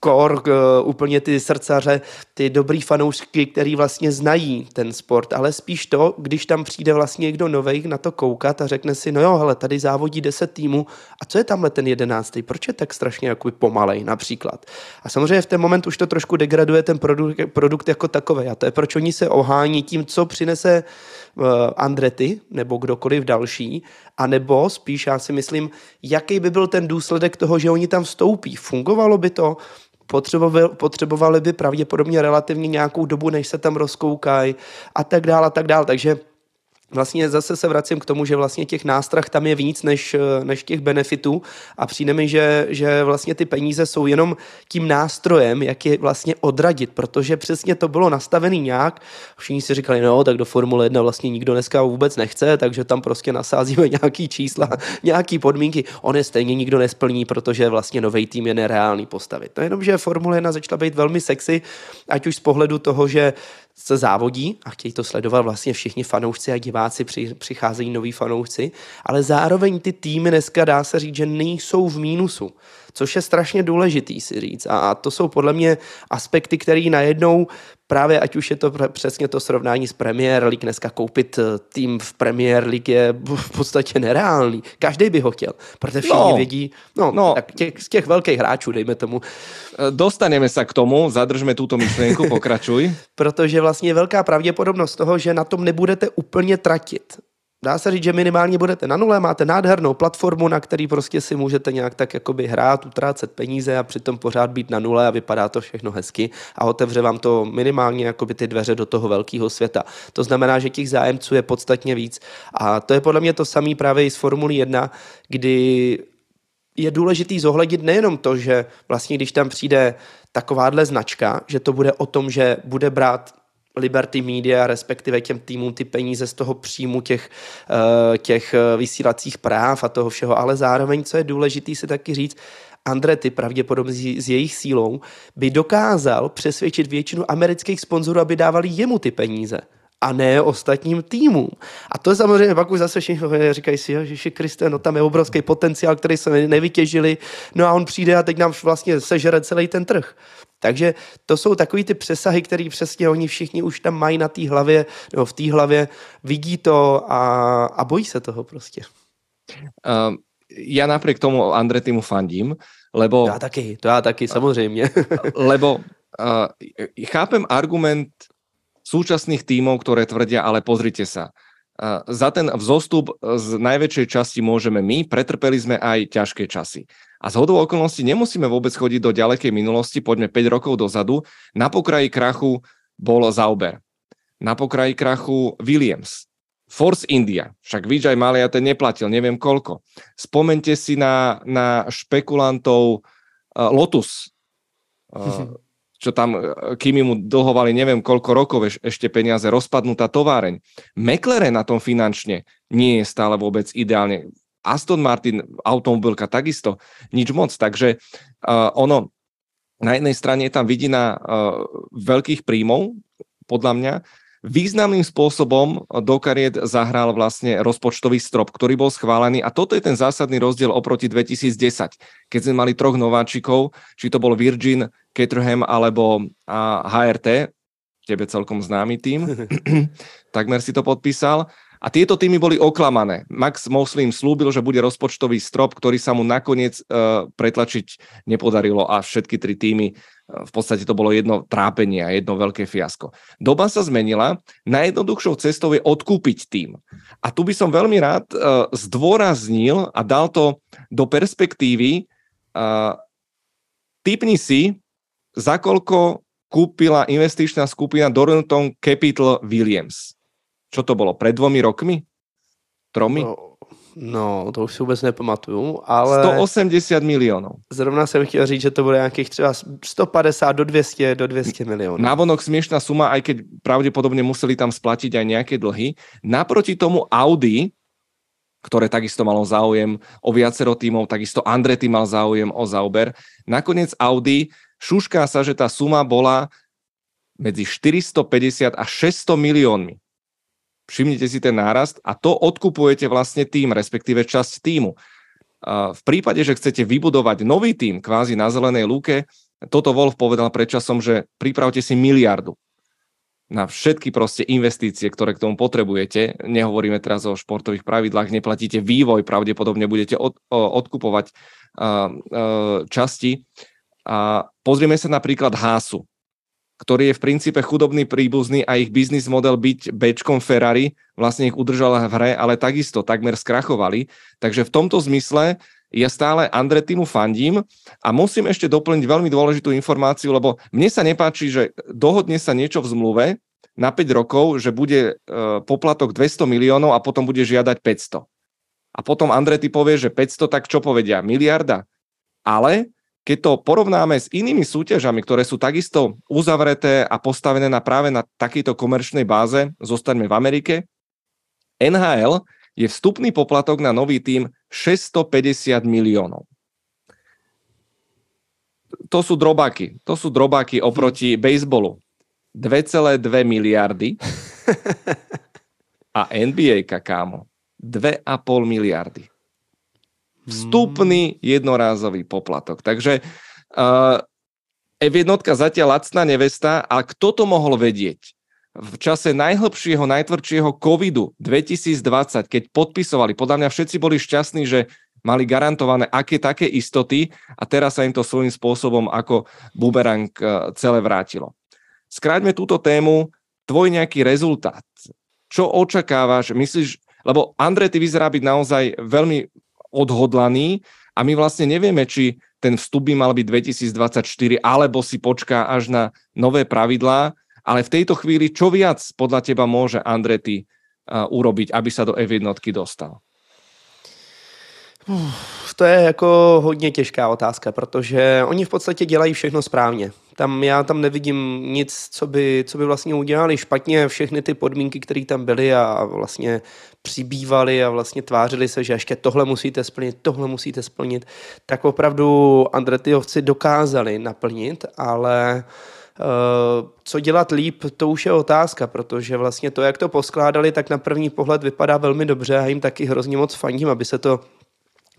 Speaker 2: kor, úplně ty srdcaře, ty dobrý fanoušky, který vlastně znají ten sport, ale spíš to, když tam přijde vlastně někdo novej na to koukat a řekne si, no jo, hele, tady závodí 10 týmů a co je tamhle ten jedenáctý, proč je tak strašně jako pomalej například. A samozřejmě v ten moment už to trošku degraduje ten produkt, produkt jako takový a to je proč oni se ohání tím, co přinese Andrety nebo kdokoliv další, anebo spíš já si myslím, jaký by byl ten důsledek toho, že oni tam vstoupí. Fungovalo by to? Potřebovali, potřebovali by pravděpodobně relativně nějakou dobu, než se tam rozkoukají a tak dále a tak dále. Takže vlastně zase se vracím k tomu, že vlastně těch nástrah tam je víc než, než těch benefitů a přijde mi, že, že vlastně ty peníze jsou jenom tím nástrojem, jak je vlastně odradit, protože přesně to bylo nastavené nějak. Všichni si říkali, no, tak do Formule 1 vlastně nikdo dneska vůbec nechce, takže tam prostě nasázíme nějaký čísla, nějaký podmínky. On je stejně nikdo nesplní, protože vlastně nový tým je nereálný postavit. No jenom, že Formule 1 začala být velmi sexy, ať už z pohledu toho, že se závodí a chtějí to sledovat vlastně všichni fanoušci a diváci, při, přicházejí noví fanoušci, ale zároveň ty týmy dneska dá se říct, že nejsou v mínusu, což je strašně důležitý si říct. A, a to jsou podle mě aspekty, které najednou právě ať už je to přesně to srovnání s Premier League, dneska koupit eh, tým v Premier League je v podstatě nereálný. Každý by ho chtěl, protože všichni no, vědí, no, no tak těch, z těch velkých hráčů, dejme tomu.
Speaker 1: Eh, dostaneme se k tomu, zadržme tuto myšlenku, pokračuj.
Speaker 2: protože vlastně je velká pravděpodobnost toho, že na tom nebudete úplně tratit dá se říct, že minimálně budete na nule, máte nádhernou platformu, na který prostě si můžete nějak tak jakoby hrát, utrácet peníze a přitom pořád být na nule a vypadá to všechno hezky a otevře vám to minimálně jakoby ty dveře do toho velkého světa. To znamená, že těch zájemců je podstatně víc a to je podle mě to samé právě i z Formuli 1, kdy je důležitý zohlednit nejenom to, že vlastně když tam přijde takováhle značka, že to bude o tom, že bude brát Liberty Media, respektive těm týmům ty peníze z toho příjmu těch, eh, těch eh, vysílacích práv a toho všeho, ale zároveň, co je důležité si taky říct, Andretti pravděpodobně s jejich sílou by dokázal přesvědčit většinu amerických sponzorů, aby dávali jemu ty peníze a ne ostatním týmům. A to je samozřejmě pak už zase všichni říkají si, že Kriste, no tam je obrovský potenciál, který se nevytěžili, no a on přijde a teď nám vlastně sežere celý ten trh. Takže to jsou takový ty přesahy, které přesně oni všichni už tam mají na té hlavě, nebo v té hlavě, vidí to a, a bojí se toho prostě.
Speaker 1: Uh, já napriek tomu Andretimu fandím, lebo...
Speaker 2: Já taky, to já taky, samozřejmě.
Speaker 1: lebo uh, chápem argument súčasných tímov, ktoré tvrdia, ale pozrite sa, za ten vzostup z najväčšej časti môžeme my, pretrpeli sme aj ťažké časy. A z hodou okolností nemusíme vôbec chodiť do ďalekej minulosti, poďme 5 rokov dozadu. Na pokraji krachu bol Zauber. Na pokraji krachu Williams. Force India, však Vijay Malia ten neplatil, neviem koľko. Spomente si na, na špekulantov uh, Lotus. Uh, čo tam e, Kimi mu dlhovali neviem koľko rokov eš, ešte peniaze, rozpadnutá továreň. McLaren na tom finančne nie je stále vôbec ideálne. Aston Martin, automobilka takisto, nič moc. Takže uh, ono, na jednej strane je tam vidina uh, veľkých príjmov, podľa mňa, významným spôsobom do kariet zahral vlastne rozpočtový strop, ktorý bol schválený a toto je ten zásadný rozdiel oproti 2010, keď sme mali troch nováčikov, či to bol Virgin, Caterham alebo HRT, tebe celkom známy tým, takmer si to podpísal. A tieto týmy boli oklamané. Max Mosley slúbil, že bude rozpočtový strop, ktorý sa mu nakoniec uh, pretlačiť nepodarilo a všetky tri týmy v podstate to bolo jedno trápenie a jedno veľké fiasko. Doba sa zmenila, najjednoduchšou cestou je odkúpiť tým. A tu by som veľmi rád uh, zdôraznil a dal to do perspektívy. Uh, typni si, za koľko kúpila investičná skupina Dornton Capital Williams. Čo to bolo? Pred dvomi rokmi? Tromi? No,
Speaker 2: No, to už si vůbec nepamatuju, ale...
Speaker 1: 180 milionů.
Speaker 2: Zrovna jsem chtěl říct, že to bude nějakých třeba 150 do 200, do 200 milionů.
Speaker 1: Návonok smiešná suma, aj keď pravdepodobne museli tam splatiť aj nejaké dlhy. Naproti tomu Audi, ktoré takisto malo záujem o viacero tímov, takisto Andretti mal záujem o Zauber. Nakoniec Audi šušká sa, že tá suma bola medzi 450 a 600 miliónmi. Všimnite si ten nárast a to odkupujete vlastne tým, respektíve časť týmu. V prípade, že chcete vybudovať nový tým kvázi na zelenej lúke, toto Wolf povedal predčasom, že pripravte si miliardu na všetky proste investície, ktoré k tomu potrebujete. Nehovoríme teraz o športových pravidlách, neplatíte vývoj, pravdepodobne budete od, odkupovať uh, uh, časti. A pozrieme sa napríklad Hásu, ktorý je v princípe chudobný príbuzný a ich biznis model byť bečkom Ferrari vlastne ich udržala v hre, ale takisto takmer skrachovali. Takže v tomto zmysle ja stále Andretimu fandím a musím ešte doplniť veľmi dôležitú informáciu, lebo mne sa nepáči, že dohodne sa niečo v zmluve na 5 rokov, že bude e, poplatok 200 miliónov a potom bude žiadať 500. A potom Andrety povie, že 500, tak čo povedia? Miliarda. Ale keď to porovnáme s inými súťažami, ktoré sú takisto uzavreté a postavené na práve na takejto komerčnej báze, zostaňme v Amerike, NHL je vstupný poplatok na nový tým 650 miliónov. To sú drobáky. To sú drobáky oproti mhm. bejsbolu. 2,2 miliardy a NBA, kámo, 2,5 miliardy. Vstupný jednorázový poplatok. Takže uh, F1 zatiaľ lacná nevesta a kto to mohol vedieť? v čase najhlbšieho, najtvrdšieho covidu 2020, keď podpisovali, podľa mňa všetci boli šťastní, že mali garantované aké také istoty a teraz sa im to svojím spôsobom ako bumerang e, celé vrátilo. Skráťme túto tému, tvoj nejaký rezultát. Čo očakávaš? Myslíš, lebo Andrej, ty vyzerá byť naozaj veľmi odhodlaný a my vlastne nevieme, či ten vstup by mal byť 2024, alebo si počká až na nové pravidlá, ale v tejto chvíli, čo viac podľa teba môže Andretti uh, urobiť, aby sa do F1 dostal?
Speaker 2: Uf, to je jako hodně těžká otázka, protože oni v podstatě dělají všechno správně. Tam já tam nevidím nic, co by, co by vlastně udělali špatně. Všechny ty podmínky, které tam byly a vlastně přibývaly a vlastně tvářili se, že ještě tohle musíte splnit, tohle musíte splnit, tak opravdu Andretiovci dokázali naplnit, ale Eh, co dělat líp, to už je otázka, protože vlastně to, jak to poskládali, tak na první pohled vypadá velmi dobře a jim taky hrozně moc fandím, aby se to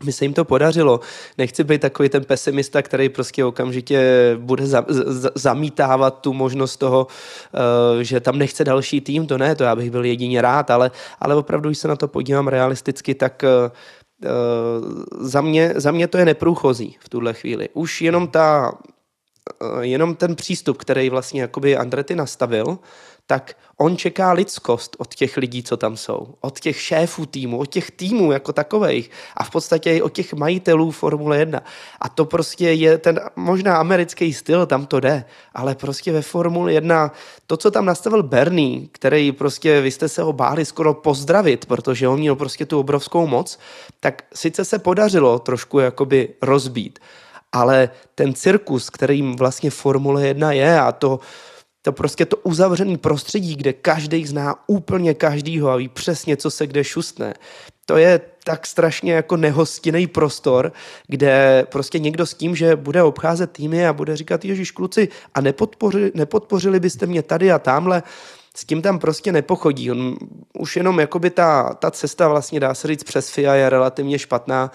Speaker 2: by se jim to podařilo. Nechci být takový ten pesimista, který prostě okamžitě bude za, za, zamítávat tu možnost toho, uh, že tam nechce další tým, to ne, to já bych byl jedině rád, ale, ale opravdu, když se na to podívám realisticky, tak uh, za, mě, za mě to je neprůchozí v tuhle chvíli. Už jenom ta Eh, jenom ten přístup, který vlastně jakoby Andretti nastavil, tak on čeká lidskost od těch lidí, co tam jsou. Od těch šéfů týmu, od těch týmů jako takových a v podstatě i od těch majitelů Formule 1. A to prostě je ten možná americký styl, tam to jde, ale prostě ve Formule 1 to, co tam nastavil Bernie, který prostě, vy jste se ho báli skoro pozdravit, protože on měl prostě tu obrovskou moc, tak sice se podařilo trošku jakoby rozbít, ale ten cirkus, kterým vlastně Formule 1 je a to, to prostě to uzavřený prostředí, kde každý zná úplně každýho a ví přesně, co se kde šustne, to je tak strašně jako nehostinný prostor, kde prostě někdo s tím, že bude obcházet týmy a bude říkat, Ježíš kluci, a nepodpořili, nepodpořili byste mě tady a tamhle, s tím tam prostě nepochodí. On už jenom jakoby ta, ta cesta vlastně dá se říct přes FIA je relativně špatná,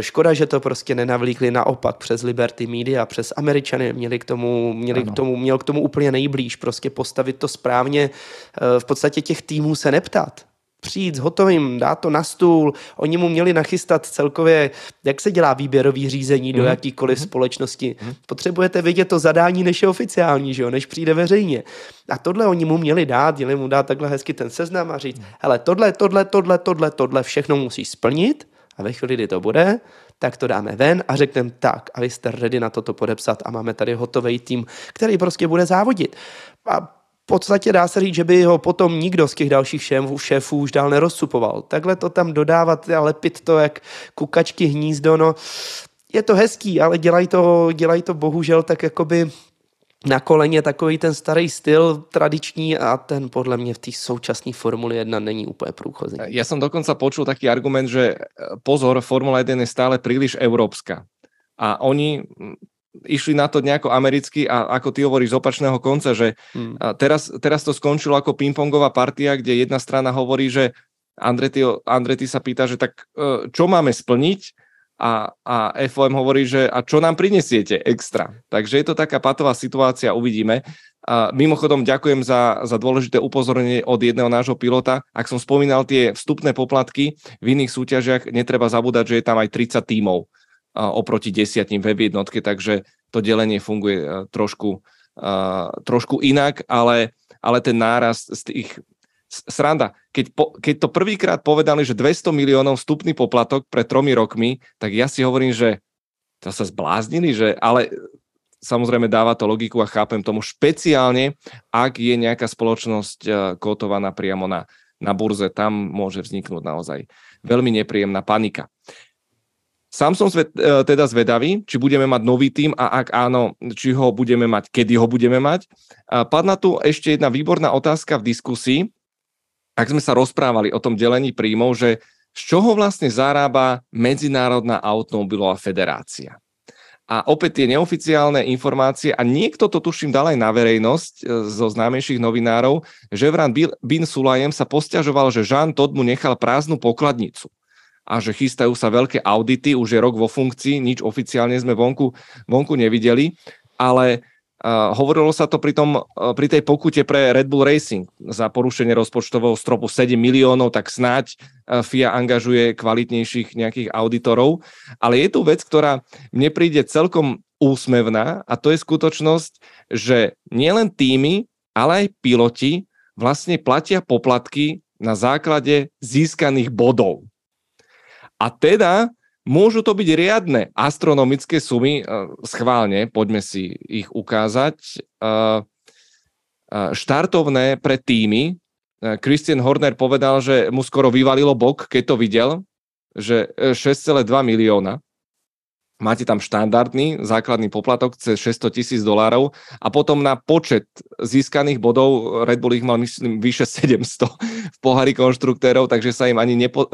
Speaker 2: škoda, že to prostě nenavlíkli naopak přes Liberty Media, přes Američany, měli k tomu, měli k tomu, měl k tomu úplně nejblíž, prostě postavit to správně, eh, v podstatě těch týmů se neptat přijít s hotovým, dát to na stůl. Oni mu měli nachystat celkově, jak se dělá výběrový řízení mm. do mhm. jakýkoliv mm. společnosti. Mm. Potřebujete vidět to zadání, než je oficiální, že jo? než přijde veřejně. A tohle oni mu měli dát, měli mu dát takhle hezky ten seznam a říct, mm. hele, tohle, tohle, tohle, tohle, tohle, všechno musí splnit a ve chvíli, kdy to bude, tak to dáme ven a řekneme tak, a vy jste ready na toto podepsat a máme tady hotový tým, který prostě bude závodit. A podstatě dá se říct, že by ho potom nikdo z těch dalších šéfů, šéfů už dál nerozcupoval. Takhle to tam dodávat a lepit to jak kukačky hnízdo, no je to hezký, ale dělají to, dělají to bohužel tak jakoby na koleně takový ten starý styl tradiční a ten podle mě v té současné Formule 1 není úplně průchozí.
Speaker 1: Ja som dokonca počul taký argument, že e, pozor, Formula 1 je stále príliš európska. A oni išli na to nejako americky a ako ty hovoríš z opačného konca, že hmm. teraz, teraz to skončilo ako pingpongová partia, kde jedna strana hovorí, že Andrety, Andrety sa pýta, že tak e, čo máme splniť a, a FOM hovorí, že a čo nám prinesiete extra. Takže je to taká patová situácia, uvidíme. A mimochodom ďakujem za, za dôležité upozornenie od jedného nášho pilota. Ak som spomínal tie vstupné poplatky v iných súťažiach, netreba zabúdať, že je tam aj 30 tímov oproti desiatim web jednotke, takže to delenie funguje e, trošku, trošku inak, ale, ale ten nárast z tých sranda, keď, po, keď to prvýkrát povedali, že 200 miliónov vstupný poplatok pred tromi rokmi, tak ja si hovorím, že to sa zbláznili, že ale samozrejme dáva to logiku a chápem tomu špeciálne, ak je nejaká spoločnosť e, kotovaná priamo na, na burze, tam môže vzniknúť naozaj veľmi nepríjemná panika. Sám som zved, e, teda zvedavý, či budeme mať nový tým a ak áno, či ho budeme mať, kedy ho budeme mať. Padla tu ešte jedna výborná otázka v diskusii, ak sme sa rozprávali o tom delení príjmov, že z čoho vlastne zarába Medzinárodná automobilová federácia. A opäť tie neoficiálne informácie, a niekto to tuším dal aj na verejnosť e, zo známejších novinárov, že Vran Bin Sulajem sa posťažoval, že Jean Todt mu nechal prázdnu pokladnicu a že chystajú sa veľké audity, už je rok vo funkcii, nič oficiálne sme vonku, vonku nevideli, ale hovorilo sa to pri, tom, uh, pri tej pokute pre Red Bull Racing za porušenie rozpočtového stropu 7 miliónov, tak snáď uh, FIA angažuje kvalitnejších nejakých auditorov, ale je tu vec, ktorá mne príde celkom úsmevná a to je skutočnosť, že nielen týmy, ale aj piloti vlastne platia poplatky na základe získaných bodov. A teda môžu to byť riadne astronomické sumy, e, schválne, poďme si ich ukázať. E, e, štartovné pre týmy. Christian Horner povedal, že mu skoro vyvalilo bok, keď to videl, že 6,2 milióna máte tam štandardný základný poplatok cez 600 tisíc dolárov a potom na počet získaných bodov Red Bull ich mal myslím vyše 700 v pohári konštruktérov, takže sa im ani nepo,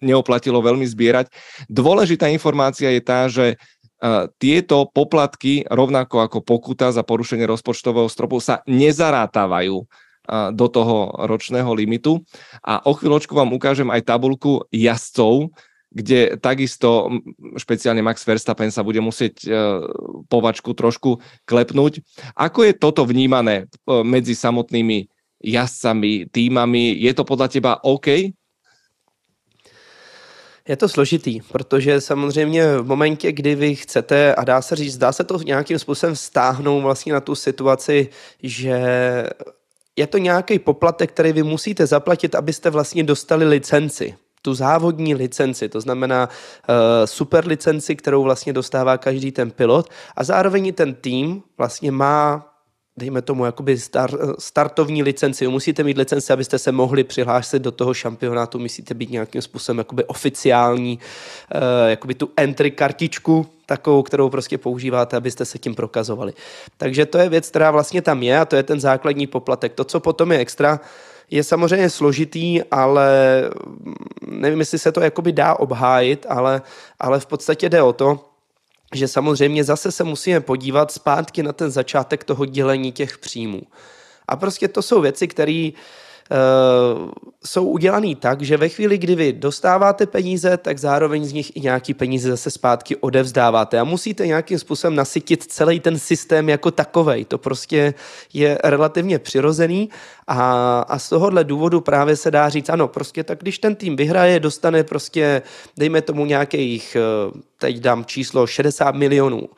Speaker 1: neoplatilo veľmi zbierať. Dôležitá informácia je tá, že Uh, tieto poplatky, rovnako ako pokuta za porušenie rozpočtového stropu, sa nezarátávajú uh, do toho ročného limitu. A o chvíľočku vám ukážem aj tabulku jazdcov, kde takisto špeciálne Max Verstappen sa bude musieť e, povačku trošku klepnúť. Ako je toto vnímané e, medzi samotnými jazdcami, týmami? Je to podľa teba OK?
Speaker 2: Je to složitý, protože samozřejmě v momentě, kdy vy chcete, a dá se říct, dá se to nějakým způsobem stáhnout vlastně na tu situaci, že je to nějaký poplatek, který vy musíte zaplatit, abyste vlastně dostali licenci. Tu závodní licenci, to znamená uh, super licenci, kterou vlastně dostává každý ten pilot. A zároveň ten tým vlastně má dejme tomu, jakoby star, startovní licenci. Musíte mít licenci, abyste se mohli přihlásit do toho šampionátu, musíte být nějakým způsobem jakoby oficiální, uh, jakoby tu entry kartičku, takovou, kterou prostě používáte, abyste se tím prokazovali. Takže to je věc, která vlastně tam je a to je ten základní poplatek. To, co potom je extra, je samozřejmě složitý, ale nevím, jestli se to jakoby dá obhájit, ale, ale v podstatě jde o to, že samozřejmě zase se musíme podívat zpátky na ten začátek toho dělení těch příjmů. A prostě to jsou věci, které jsou udělaný tak, že ve chvíli, kdy vy dostáváte peníze, tak zároveň z nich i nějaký peníze zase zpátky odevzdáváte. A musíte nějakým způsobem nasytit celý ten systém jako takovej. To prostě je relativně přirozený. A, a z tohohle důvodu právě se dá říct, ano, prostě tak když ten tým vyhraje, dostane prostě, dejme tomu nějakých, eh, teď dám číslo 60 milionů,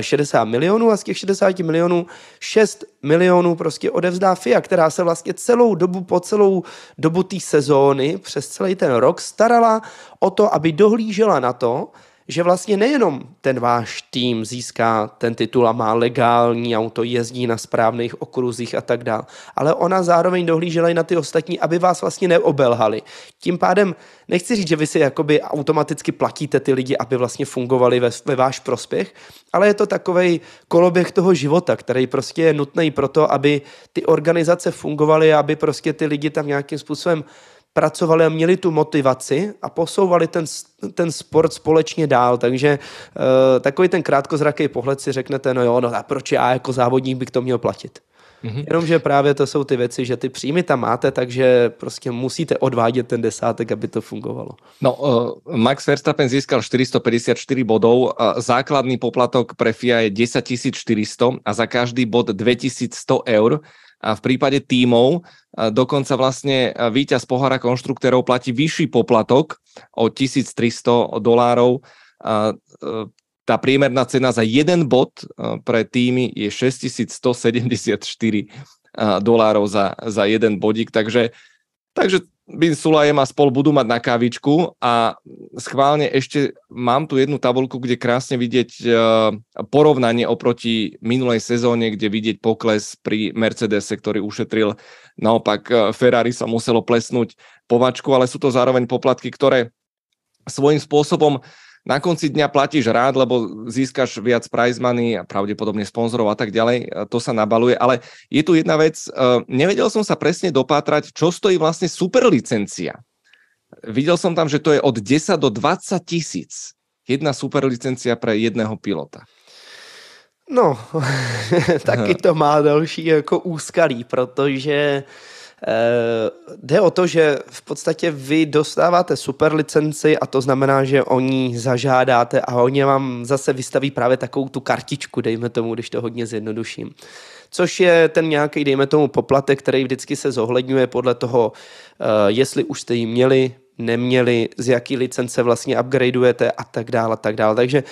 Speaker 2: 60 eh, milionů a z těch 60 milionů 6 milionů prostě odevzdá FIA, která se vlastně celou dobu, po celou dobu té sezóny, přes celý ten rok starala o to, aby dohlížela na to, že vlastně nejenom ten váš tým získá ten titul a má legální auto, jezdí na správných okruzích a tak dále, ale ona zároveň dohlížela i na ty ostatní, aby vás vlastně neobelhali. Tím pádem nechci říct, že vy si jakoby automaticky platíte ty lidi, aby vlastně fungovali ve, ve váš prospěch, ale je to takový koloběh toho života, který prostě je nutný pro to, aby ty organizace fungovaly, aby prostě ty lidi tam nějakým způsobem pracovali a měli tu motivaci a posouvali ten, ten sport společně dál. Takže uh, takový ten krátkozraký pohled si řeknete, no jo, no a proč já jako závodník bych to měl platit? Mm-hmm. Jenomže právě to jsou ty věci, že ty příjmy tam máte, takže prostě musíte odvádět ten desátek, aby to fungovalo.
Speaker 1: No, uh, Max Verstappen získal 454 bodov, uh, základný poplatok pre FIA je 10 400 a za každý bod 2100 eur. A v prípade tímov dokonca vlastne víťaz pohára konštruktérov platí vyšší poplatok o 1300 dolárov. E, tá priemerná cena za jeden bod pre týmy je 6174 dolárov za, za jeden bodík, takže, takže Bin Sulajem a spol budú mať na kávičku a schválne ešte mám tu jednu tabulku, kde krásne vidieť e, porovnanie oproti minulej sezóne, kde vidieť pokles pri Mercedese, ktorý ušetril. Naopak e, Ferrari sa muselo plesnúť povačku, ale sú to zároveň poplatky, ktoré svojím spôsobom na konci dňa platíš rád, lebo získaš viac prize money a pravdepodobne sponzorov a tak ďalej, to sa nabaluje, ale je tu jedna vec, e, nevedel som sa presne dopátrať, čo stojí vlastne superlicencia. Videl som tam, že to je od 10 do 20 tisíc. Jedna superlicencia pre jedného pilota.
Speaker 2: No, taky to má další jako úskalí, protože jde o to, že v podstatě vy dostáváte super licenci a to znamená, že oni zažádáte a oni vám zase vystaví právě takovou tu kartičku, dejme tomu, když to hodně zjednoduším. Což je ten nějaký, dejme tomu, poplatek, který vždycky se zohledňuje podle toho, eh, jestli už jste ji měli, neměli, z jaký licence vlastně upgradeujete a tak dále, tak dále. Takže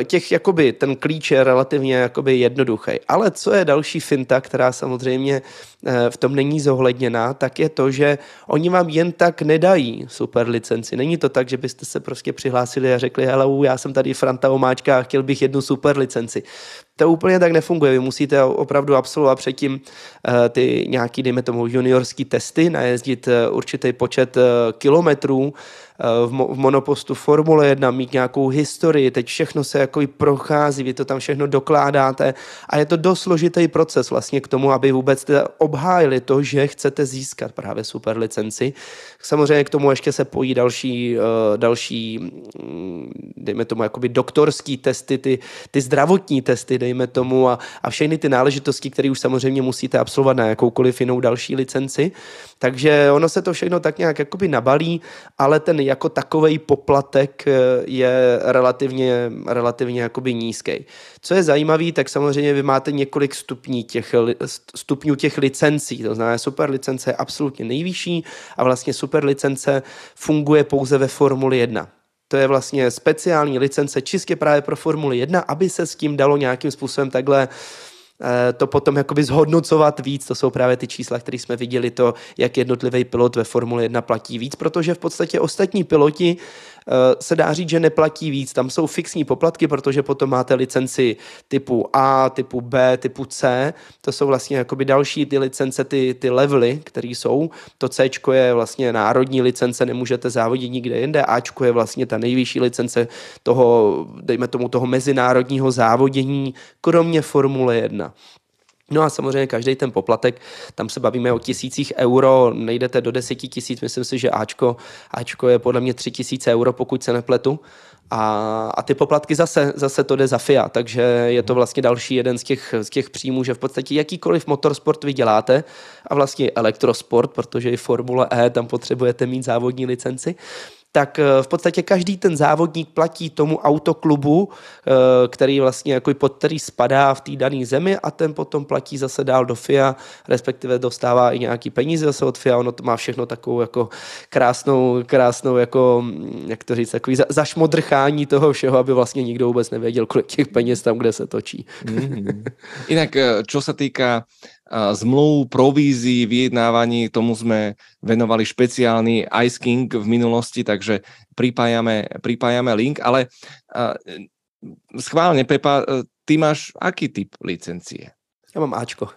Speaker 2: eh, těch, jakoby, ten klíč je relativně jakoby jednoduchý. Ale co je další finta, která samozřejmě eh, v tom není zohledněná, tak je to, že oni vám jen tak nedají super licenci. Není to tak, že byste se prostě přihlásili a řekli, hele, já jsem tady Franta Omáčka a chtěl bych jednu super licenci. To úplně tak nefunguje. Vy musíte opravdu absolvovat předtím uh, ty nějaký, dejme tomu, juniorský testy, najezdit uh, určitý počet uh, kilometrů, v, mo- v monopostu Formule 1, mít nějakou historii, teď všechno se jako prochází, vy to tam všechno dokládáte a je to dost složitý proces vlastně k tomu, aby vůbec obhájili to, že chcete získat právě super licenci. Samozřejmě k tomu ještě se pojí další, další mm, dejme tomu, jakoby doktorský testy, ty, ty zdravotní testy, dejme tomu, a, a všechny ty náležitosti, které už samozřejmě musíte absolvovat na jakoukoliv jinou další licenci. Takže ono se to všechno tak nějak jakoby nabalí, ale ten jako takový poplatek eh, je relativně, relativně jakoby nízký. Co je zajímavé, tak samozřejmě vy máte několik stupní těch, stupňů těch licencí, to znamená super licence je absolutně nejvyšší a vlastně super licence funguje pouze ve Formuli 1. To je vlastně speciální licence čistě právě pro Formuli 1, aby se s tím dalo nějakým způsobem takhle eh, to potom jakoby zhodnocovat víc, to jsou právě ty čísla, které jsme viděli, to, jak jednotlivý pilot ve Formule 1 platí víc, protože v podstatě ostatní piloti se dá říct, že neplatí víc. Tam jsou fixní poplatky, protože potom máte licenci typu A, typu B, typu C. To jsou vlastně jakoby další ty licence, ty, ty levely, které jsou. To C je vlastně národní licence, nemůžete závodit nikde jinde. A je vlastně ta nejvyšší licence toho, dejme tomu, toho mezinárodního závodění, kromě Formule 1. No a samozřejmě každý ten poplatek, tam se bavíme o tisících euro, nejdete do deseti tisíc, myslím si, že Ačko, Ačko je podle mě tři tisíce euro, pokud se nepletu. A, a ty poplatky zase, zase to jde za FIA, takže je to vlastně další jeden z těch, z těch příjmů, že v podstatě jakýkoliv motorsport vy a vlastně elektrosport, protože i Formule E tam potřebujete mít závodní licenci, tak eh, v podstatě každý ten závodník platí tomu autoklubu, eh, který vlastně jako pod který spadá v té dané zemi a ten potom platí zase dál do FIA, respektive dostává i nějaký peníze zase od FIA, ono to má všechno takovou jako krásnou, krásnou jako, hm, jak to říct, takový zašmodrchání toho všeho, aby vlastně nikdo vůbec nevěděl, kolik těch peněz tam, kde se točí. Mm-hmm.
Speaker 1: Inak, čo sa zmluv, provízií, vyjednávaní, tomu sme venovali špeciálny Ice King v minulosti, takže pripájame, pripájame link, ale schválne, Pepa, ty máš aký typ licencie?
Speaker 2: Ja mám Ačko.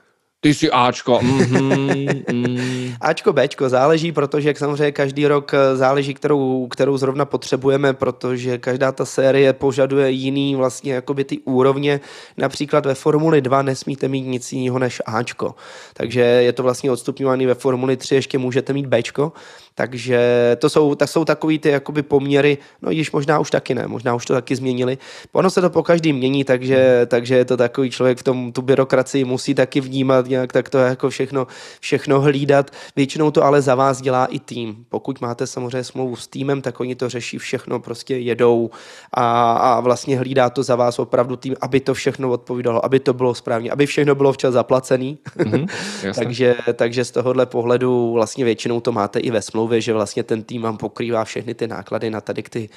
Speaker 1: Ty si Ačko. Mm-hmm,
Speaker 2: mm. Ačko, Bčko, záleží, protože jak samozřejmě každý rok eh, záleží, kterou, kterou zrovna potřebujeme, protože každá ta série požaduje jiný vlastně jakoby ty úrovně. Například ve Formuli 2 nesmíte mít nic jiného než Ačko. Takže je to vlastně odstupňovaný ve Formuli 3, ještě můžete mít Bčko. Takže to jsou, tak jsou takový ty jakoby poměry, no již možná už taky ne, možná už to taky změnili. Ono se to po každý mění, takže, takže je to takový člověk v tom, tu byrokracii musí taky vnímat nějak, tak to jako všechno, všechno hlídat. Většinou to ale za vás dělá i tým. Pokud máte samozřejmě smlouvu s týmem, tak oni to řeší všechno, prostě jedou a, a vlastně hlídá to za vás opravdu tým, aby to všechno odpovídalo, aby to bylo správně, aby všechno bylo včas zaplacený. Mm-hmm, takže, takže z tohohle pohledu vlastně většinou to máte i ve smlouvě že vlastně ten tým vám pokrývá všechny ty náklady na tady ty,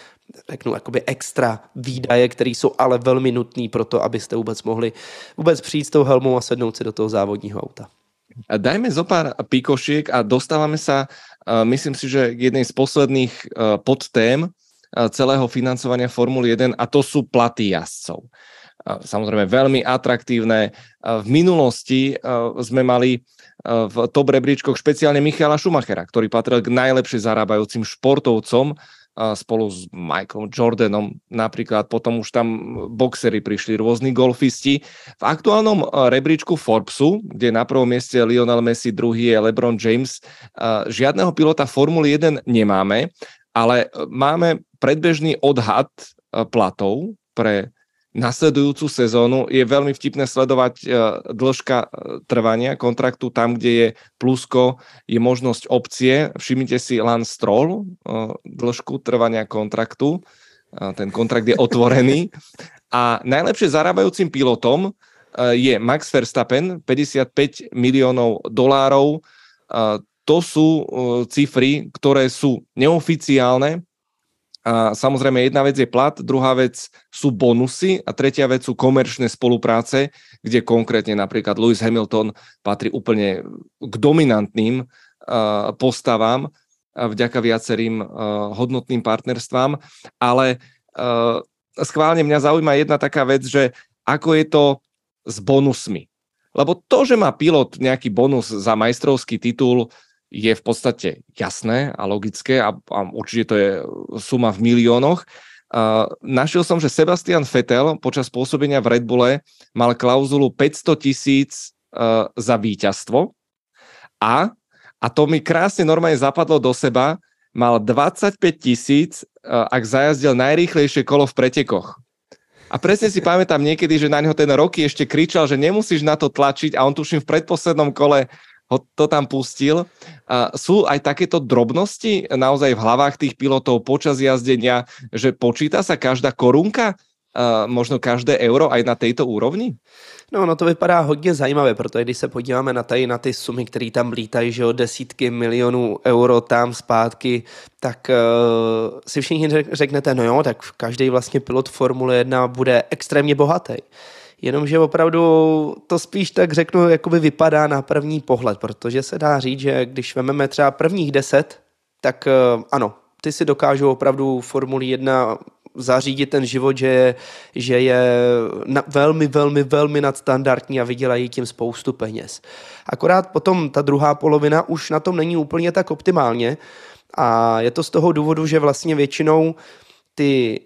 Speaker 2: řeknu, jakoby extra výdaje, které jsou ale velmi nutné pro to, abyste vůbec mohli vůbec přijít s tou helmou a sednout si do toho závodního auta.
Speaker 1: Dajme zo pár pikošiek a dostávame sa, myslím si, že k jednej z posledných podtém celého financovania Formuly 1 a to sú platy jazdcov. Samozrejme veľmi atraktívne. V minulosti sme mali v top rebríčkoch špeciálne Michala Schumachera, ktorý patril k najlepšie zarábajúcim športovcom spolu s Michaelom Jordanom napríklad, potom už tam boxery prišli, rôzni golfisti. V aktuálnom rebríčku Forbesu, kde na prvom mieste Lionel Messi, druhý je LeBron James, žiadneho pilota Formuly 1 nemáme, ale máme predbežný odhad platov pre nasledujúcu sezónu. Je veľmi vtipné sledovať e, dĺžka e, trvania kontraktu tam, kde je plusko, je možnosť opcie. Všimnite si Lance Stroll, e, dĺžku trvania kontraktu. Ten kontrakt je otvorený. A najlepšie zarábajúcim pilotom je Max Verstappen, 55 miliónov dolárov. To sú cifry, ktoré sú neoficiálne, a samozrejme jedna vec je plat, druhá vec sú bonusy a tretia vec sú komerčné spolupráce, kde konkrétne napríklad Lewis Hamilton patrí úplne k dominantným postavám vďaka viacerým hodnotným partnerstvám, ale schválne mňa zaujíma jedna taká vec, že ako je to s bonusmi. Lebo to, že má pilot nejaký bonus za majstrovský titul, je v podstate jasné a logické a, a určite to je suma v miliónoch. Uh, našiel som, že Sebastian Vettel počas pôsobenia v Red Bulle mal klauzulu 500 tisíc uh, za víťazstvo a, a to mi krásne normálne zapadlo do seba, mal 25 tisíc, uh, ak zajazdil najrýchlejšie kolo v pretekoch. A presne si pamätám niekedy, že na neho ten roky ešte kričal, že nemusíš na to tlačiť a on tuším v predposlednom kole ho to tam pustil. A sú aj takéto drobnosti naozaj v hlavách tých pilotov počas jazdenia, že počíta sa každá korunka, a možno každé euro aj na této úrovni?
Speaker 2: No, no to vypadá hodně zajímavé, protože když se podíváme na, tady, na ty sumy, které tam lítají, že o desítky milionů euro tam zpátky, tak uh, si všichni řeknete, no jo, tak každý vlastně pilot Formule 1 bude extrémně bohatý jenomže opravdu to spíš tak řeknu, jakoby vypadá na první pohled, protože se dá říct, že když vezmeme třeba prvních deset, tak eh, ano, ty si dokážou opravdu Formuli 1 zařídit ten život, že je, že je na, velmi, velmi, velmi nadstandardní a vydělají tím spoustu peněz. Akorát potom ta druhá polovina už na tom není úplně tak optimálně a je to z toho důvodu, že vlastně většinou ty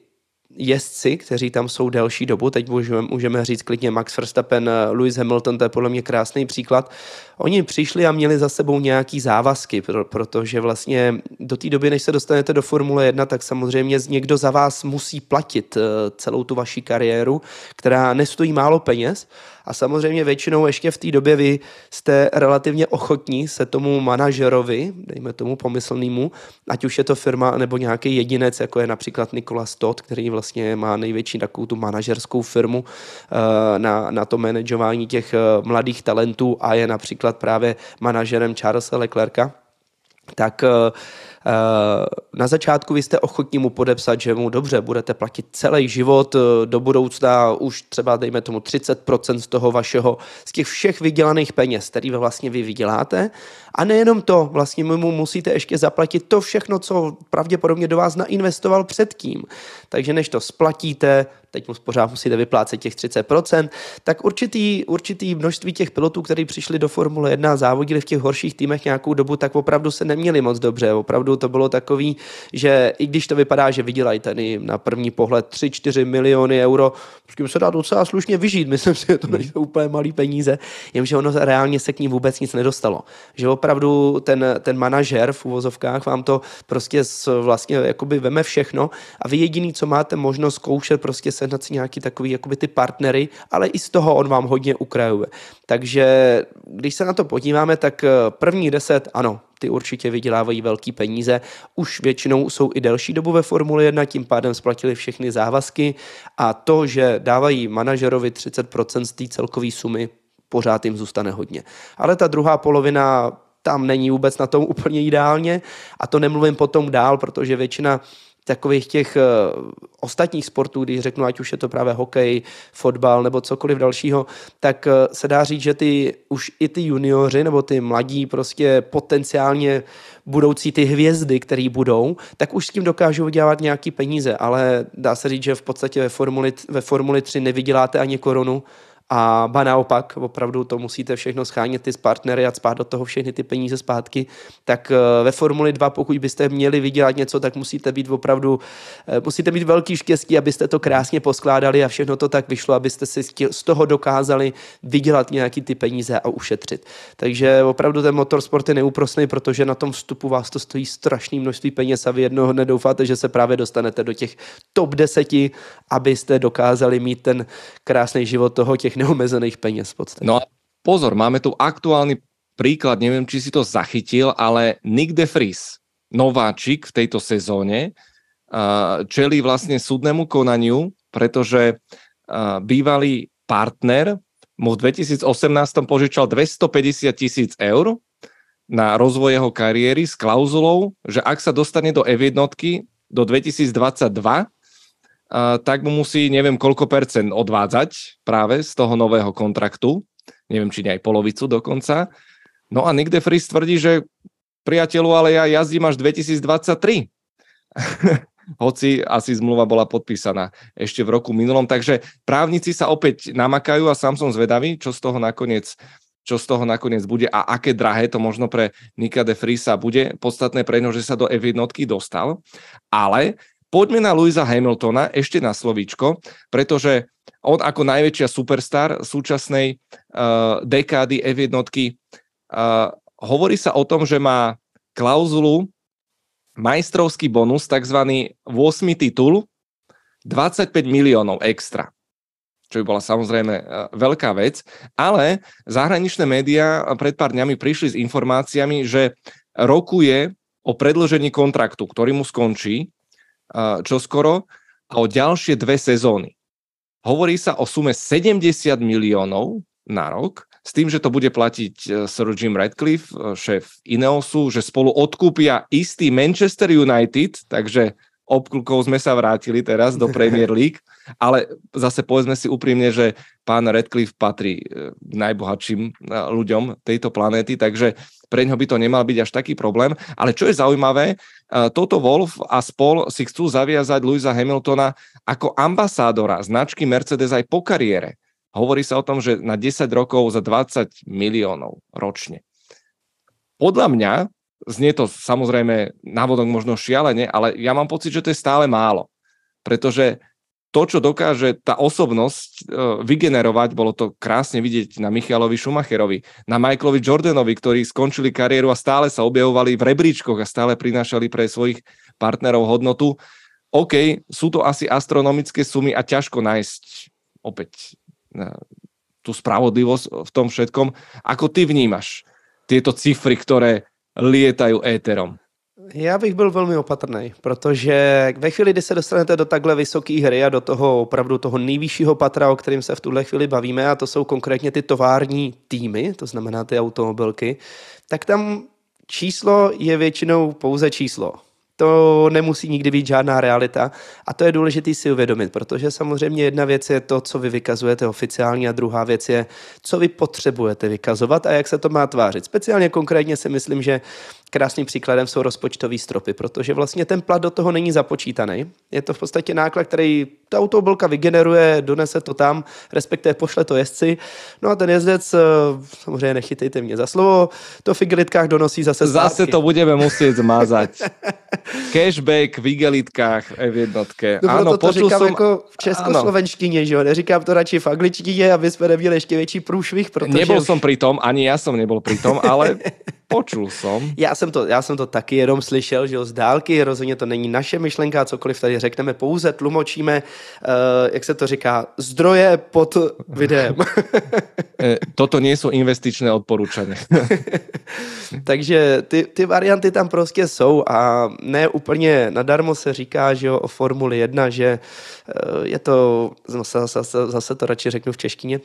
Speaker 2: jezdci, kteří tam jsou delší dobu, teď můžeme, můžeme říct klidně Max Verstappen, Lewis Hamilton, to je podle mě krásný příklad, oni přišli a měli za sebou nějaký závazky, protože vlastně do té doby, než se dostanete do Formule 1, tak samozřejmě někdo za vás musí platit eh, celou tu vaši kariéru, která nestojí málo peněz a samozřejmě většinou ještě v té době vy jste relativně ochotní se tomu manažerovi, dejme tomu pomyslnému, ať už je to firma nebo nějaký jedinec, jako je například Nikola Stott, který vlastně má největší takovou tu manažerskou firmu eh, na, na to manažování těch eh, mladých talentů a je například právě manažerem Charlesa Leclerca, tak uh, na začátku vy jste ochotní mu podepsat, že mu dobře, budete platit celý život eh, do budoucna, už třeba dejme tomu 30% z toho vašeho, z těch všech vydělaných peněz, který vlastně vy vyděláte. A nejenom to, vlastně mu musíte ještě zaplatit to všechno, co pravděpodobně do vás nainvestoval předtím. Takže než to splatíte, teď mu pořád musíte vyplácet těch 30%, tak určitý, určitý množství těch pilotů, kteří přišli do Formule 1 a závodili v těch horších týmech nějakou dobu, tak opravdu se neměli moc dobře. Opravdu to bylo takový, že i když to vypadá, že vydělají tady na první pohled 3-4 miliony euro, s tím se dá docela slušně vyžít, myslím si, že to nejsou úplně malý peníze, jenže ono reálně se k ní vůbec nic nedostalo. Že opravdu ten, ten manažer v uvozovkách vám to prostě vlastně jakoby veme všechno a vy jediný, co máte možnost zkoušet prostě sehnat si nějaký takový jakoby ty partnery, ale i z toho on vám hodně ukrajuje. Takže když se na to podíváme, tak eh, první deset, ano, ty určitě vydělávají velký peníze. Už většinou jsou i delší dobu ve Formuli 1, tím pádem splatili všechny závazky a to, že dávají manažerovi 30% z té celkové sumy, pořád jim zůstane hodně. Ale ta druhá polovina tam není vůbec na tom úplně ideálně. A to nemluvím potom dál, protože většina takových těch uh, ostatních sportů, když řeknu, ať už je to právě hokej, fotbal nebo cokoliv dalšího, tak uh, se dá říct, že ty už i ty junioři nebo ty mladí prostě potenciálně budoucí ty hvězdy, které budou, tak už s tím dokážou vydělávat nějaký peníze, ale dá se říct, že v podstatě ve Formuli, ve Formuli 3 nevyděláte ani korunu, a ba naopak, opravdu to musíte všechno schánět ty partnery a spát do toho všechny ty peníze zpátky, tak eh, ve Formuli 2, pokud byste měli vydělat něco, tak musíte být opravdu, eh, musíte mít velký štěstí, abyste to krásně poskládali a všechno to tak vyšlo, abyste si z toho dokázali vydělat nějaký ty peníze a ušetřit. Takže opravdu ten motorsport je neúprostný, protože na tom vstupu vás to stojí strašný množství peněz a vy jednoho dne doufáte, že se právě dostanete do těch top 10, abyste dokázali mít ten krásný život toho těch neomezených peněz v podstatě.
Speaker 1: No a pozor, máme tu aktuálny príklad, neviem, či si to zachytil, ale Nick de Vries, nováčik v tejto sezóne, čelí vlastne súdnemu konaniu, pretože bývalý partner mu v 2018 požičal 250 tisíc eur na rozvoj jeho kariéry s klauzulou, že ak sa dostane do F1 do 2022, tak mu musí neviem koľko percent odvádzať práve z toho nového kontraktu. Neviem, či nie aj polovicu dokonca. No a Nick de tvrdí, že priateľu, ale ja jazdím až 2023. Hoci asi zmluva bola podpísaná ešte v roku minulom. Takže právnici sa opäť namakajú a sám som zvedavý, čo z toho nakoniec čo z toho nakoniec bude a aké drahé to možno pre Nika de Friesa bude. Podstatné pre ňo, že sa do F1 dostal. Ale Poďme na Louisa Hamiltona ešte na slovíčko, pretože on ako najväčšia superstar súčasnej uh, dekády F1 uh, hovorí sa o tom, že má klauzulu majstrovský bonus, tzv. 8. titul, 25 miliónov extra čo by bola samozrejme uh, veľká vec, ale zahraničné médiá pred pár dňami prišli s informáciami, že rokuje o predložení kontraktu, ktorý mu skončí čoskoro a o ďalšie dve sezóny. Hovorí sa o sume 70 miliónov na rok, s tým, že to bude platiť e, Sir Jim Radcliffe, e, šéf Ineosu, že spolu odkúpia istý Manchester United, takže obklukov sme sa vrátili teraz do Premier League, ale zase povedzme si úprimne, že pán Radcliffe patrí e, k najbohatším ľuďom tejto planéty, takže pre ňo by to nemal byť až taký problém. Ale čo je zaujímavé, toto Wolf a spol si chcú zaviazať Louisa Hamiltona ako ambasádora značky Mercedes aj po kariére. Hovorí sa o tom, že na 10 rokov za 20 miliónov ročne. Podľa mňa, znie to samozrejme návodok možno šialene, ale ja mám pocit, že to je stále málo. Pretože to, čo dokáže tá osobnosť e, vygenerovať, bolo to krásne vidieť na Michalovi Schumacherovi, na Michaelovi Jordanovi, ktorí skončili kariéru a stále sa objavovali v rebríčkoch a stále prinášali pre svojich partnerov hodnotu. OK, sú to asi astronomické sumy a ťažko nájsť opäť e, tú spravodlivosť v tom všetkom. Ako ty vnímaš tieto cifry, ktoré lietajú éterom?
Speaker 2: Já bych byl velmi opatrný, protože ve chvíli, kdy se dostanete do takhle vysoké hry a do toho opravdu toho nejvyššího patra, o kterým se v tuhle chvíli bavíme, a to jsou konkrétně ty tovární týmy, to znamená ty automobilky, tak tam číslo je většinou pouze číslo to nemusí nikdy být žádná realita a to je důležité si uvědomit, protože samozřejmě jedna věc je to, co vy vykazujete oficiálně a druhá věc je, co vy potřebujete vykazovat a jak se to má tvářit. Speciálně konkrétně si myslím, že Krásným příkladem jsou rozpočtové stropy, protože vlastně ten plat do toho není započítaný. Je to v podstatě náklad, který ta automobilka vygeneruje, donese to tam, respektive pošle to jezdci. No a ten jezdec, eh, samozřejmě nechytejte mě za slovo, to v igelitkách donosí zase
Speaker 1: zpátky. Zase to budeme muset zmazat. Cashback v igelitkách v jednotke.
Speaker 2: No, ano, to říkám som... jako v českoslovenštině, že jo? Neříkám to radši v angličtině, aby jsme neměli ještě větší průšvih, protože...
Speaker 1: Nebol som pri tom, ani ja som nebol pri tom, ale Počul som.
Speaker 2: Já jsem, to, já jsem to taky jenom slyšel, že jo, z dálky, rozhodně to není naše myšlenka, cokoliv tady řekneme, pouze tlumočíme, uh, jak se to říká, zdroje pod videem.
Speaker 1: Eh, toto nie jsou investičné odporučení.
Speaker 2: Takže ty, ty varianty tam prostě jsou a ne úplně nadarmo se říká, že jo, o Formuli 1, že uh, je to, zase, zase, zase to radši řeknu v češtině,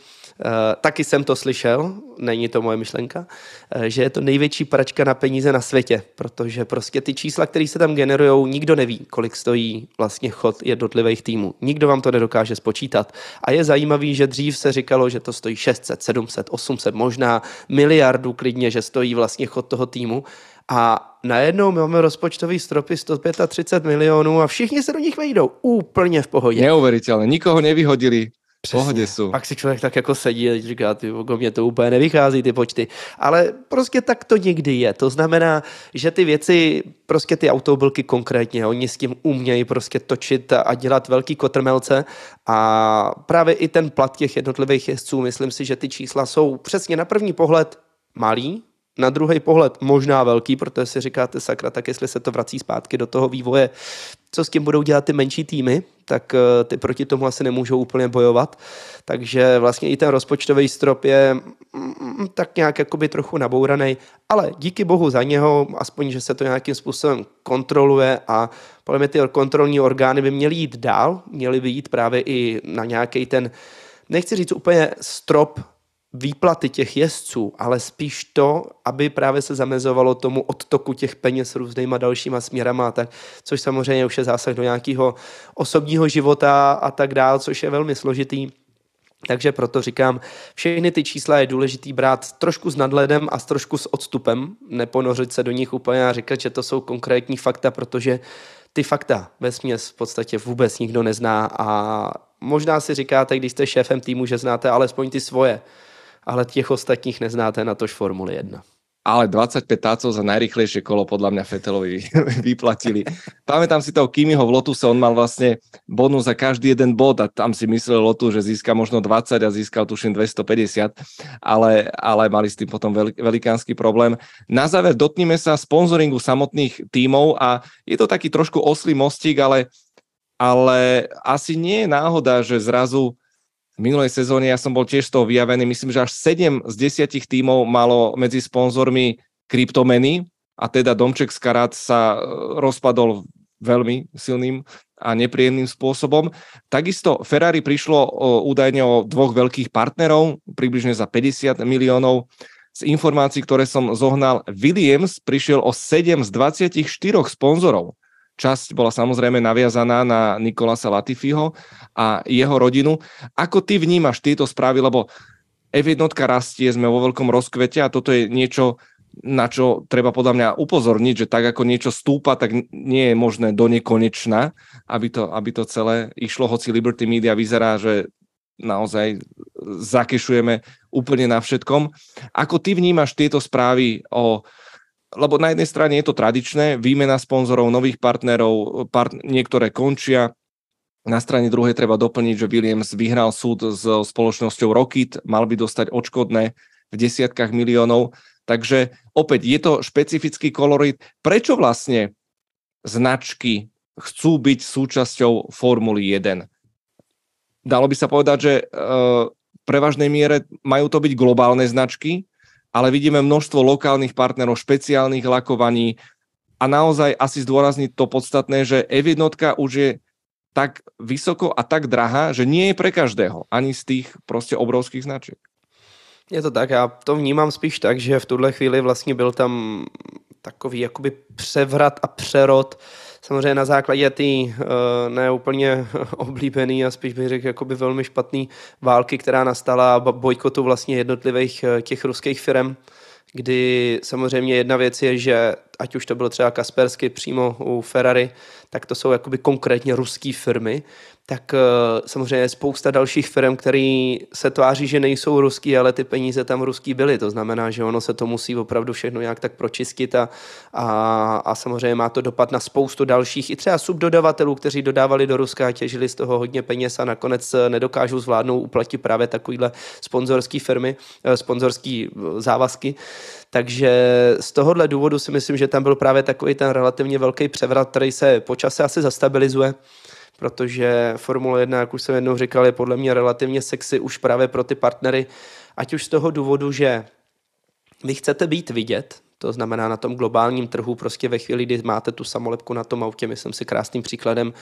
Speaker 2: taky jsem to slyšel, není to moje myšlenka, uh, že je to největší pračka na peníze na světě, protože prostě ty čísla, které se tam generují, nikdo neví, kolik stojí vlastně chod jednotlivých týmů. Nikdo vám to nedokáže spočítat. A je zajímavý, že dřív se říkalo, že to stojí 600, 700, 800, možná miliardu klidně, že stojí vlastně chod toho týmu. A najednou máme rozpočtový stropy 135 milionů a všichni se do nich vejdou úplně v pohodě.
Speaker 1: Neuvěřitelné, nikoho nevyhodili. Přesně. Pohodě jsou.
Speaker 2: Pak si člověk tak jako sedí a říká, ty mě to úplně nevychází, ty počty. Ale prostě tak to někdy je. To znamená, že ty věci, prostě ty automobilky konkrétně, oni s tím umějí prostě točit a dělat velký kotrmelce a právě i ten plat těch jednotlivých jezdců, myslím si, že ty čísla jsou přesně na první pohled malý, na druhý pohled možná velký, protože si říkáte sakra, tak jestli se to vrací zpátky do toho vývoje, co s tím budou dělat ty menší týmy, tak eh, ty proti tomu asi nemůžou úplně bojovat. Takže vlastně i ten rozpočtový strop je mm, mm, tak nějak jakoby trochu nabouraný, ale díky bohu za něho, aspoň, že se to nějakým způsobem kontroluje a podle mě ty kontrolní orgány by měly jít dál, měly by jít právě i na nějaký ten, nechci říct úplně strop výplaty těch jezdců, ale spíš to, aby právě se zamezovalo tomu odtoku těch peněz různýma dalšíma směrama, tak, což samozřejmě už je zásah do nějakého osobního života a tak dál, což je velmi složitý. Takže proto říkám, všechny ty čísla je důležitý brát trošku s nadhledem a trošku s odstupem, neponořit se do nich úplně a říkat, že to jsou konkrétní fakta, protože ty fakta ve směs v podstatě vůbec nikdo nezná a možná si říkáte, když jste šéfem týmu, že znáte alespoň ty svoje, ale těch ostatních neznáte na tož Formuli 1
Speaker 1: ale 25 tácov za najrychlejšie kolo podľa mňa Fetelovi vyplatili. Pamätám si toho Kimiho v Lotuse, on mal vlastne bonus za každý jeden bod a tam si myslel Lotus, že získa možno 20 a získal tuším 250, ale, ale mali s tým potom veľk, velikánsky problém. Na záver dotkneme sa sponzoringu samotných tímov a je to taký trošku oslý mostík, ale, ale asi nie je náhoda, že zrazu minulej sezóne ja som bol tiež z toho vyjavený, myslím, že až 7 z 10 tímov malo medzi sponzormi kryptomeny a teda Domček z Karat sa e, rozpadol veľmi silným a nepríjemným spôsobom. Takisto Ferrari prišlo o, údajne o dvoch veľkých partnerov, približne za 50 miliónov. Z informácií, ktoré som zohnal, Williams prišiel o 7 z 24 sponzorov. Časť bola samozrejme naviazaná na Nikolasa Latifiho a jeho rodinu. Ako ty vnímaš tieto správy, lebo F1 rastie, sme vo veľkom rozkvete a toto je niečo, na čo treba podľa mňa upozorniť, že tak ako niečo stúpa, tak nie je možné do nekonečna, aby to, aby to celé išlo, hoci Liberty Media vyzerá, že naozaj zakešujeme úplne na všetkom. Ako ty vnímaš tieto správy o lebo na jednej strane je to tradičné, výmena sponzorov, nových partnerov, part, niektoré končia, na strane druhej treba doplniť, že Williams vyhral súd s spoločnosťou Rocket, mal by dostať odškodné v desiatkách miliónov. Takže opäť je to špecifický kolorit. Prečo vlastne značky chcú byť súčasťou Formuly 1? Dalo by sa povedať, že e, v prevažnej miere majú to byť globálne značky, ale vidíme množstvo lokálnych partnerov, špeciálnych lakovaní a naozaj asi zdôrazniť to podstatné, že F1 už je tak vysoko a tak drahá, že nie je pre každého, ani z tých prostě obrovských značiek.
Speaker 2: Je to tak, já to vnímám spíš tak, že v tuhle chvíli vlastně byl tam takový jakoby převrat a přerod samozřejmě na základě té uh, neúplně oblíbený a spíš bych řekl jakoby velmi špatný války, která nastala a bojkotu vlastně jednotlivých uh, těch ruských firm, kdy samozřejmě jedna věc je, že ať už to bylo třeba Kaspersky přímo u Ferrari, tak to jsou jakoby konkrétně ruské firmy, tak uh, samozřejmě spousta dalších firm, které se tváří, že nejsou ruský, ale ty peníze tam ruský byly. To znamená, že ono se to musí opravdu všechno nějak tak pročistit a, a, a samozřejmě má to dopad na spoustu dalších i třeba subdodavatelů, kteří dodávali do Ruska a těžili z toho hodně peněz a nakonec eh, nedokážou zvládnout uplatit právě takovýhle sponzorský firmy, eh, sponzorský závazky. Takže z tohohle důvodu si myslím, že tam byl právě takový ten relativně velký převrat, který se počase asi zastabilizuje protože Formule 1, jak už jsem jednou říkal, je podle mě relativně sexy už právě pro ty partnery, ať už z toho důvodu, že vy chcete být vidět, to znamená na tom globálním trhu prostě ve chvíli, kdy máte tu samolepku na tom autě, myslím si krásným příkladem uh,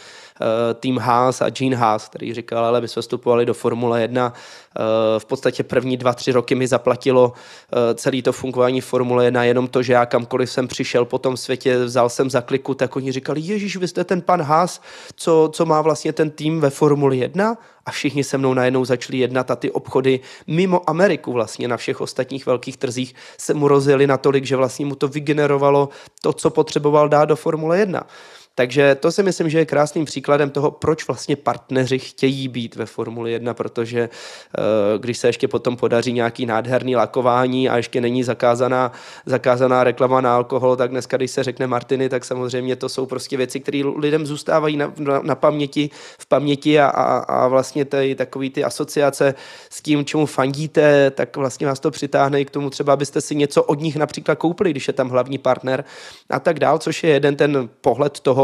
Speaker 2: tým Haas a Gene Haas, který říkal, ale my jsme vstupovali do Formule 1, uh, eh, v podstatě první dva, tři roky mi zaplatilo uh, celý to fungování Formule 1, jenom to, že já kamkoliv jsem přišel po tom světě, vzal jsem za kliku, tak oni říkali, Ježíš, vy jste ten pan Haas, co, co má vlastně ten tým ve Formuli 1 a všichni se mnou najednou začali jednat a ty obchody mimo Ameriku vlastně na všech ostatních velkých trzích se mu rozjeli natolik, že vlastně mu to vygenerovalo to, co potřeboval dát do Formule 1. Takže to si myslím, že je krásným příkladem toho, proč vlastně partneři chtějí být ve Formuli 1, protože eh, když se ještě potom podaří nějaký nádherný lakování a ještě není zakázaná, zakázaná reklama na alkohol, tak dneska, když se řekne Martiny, tak samozřejmě to jsou prostě věci, které lidem zůstávají na, na, na paměti, v paměti a, a, a vlastně ty, takový ty asociace s tím, čemu fandíte, tak vlastně vás to přitáhne i k tomu třeba, abyste si něco od nich například koupili, když je tam hlavní partner a tak dál, což je jeden ten pohled toho,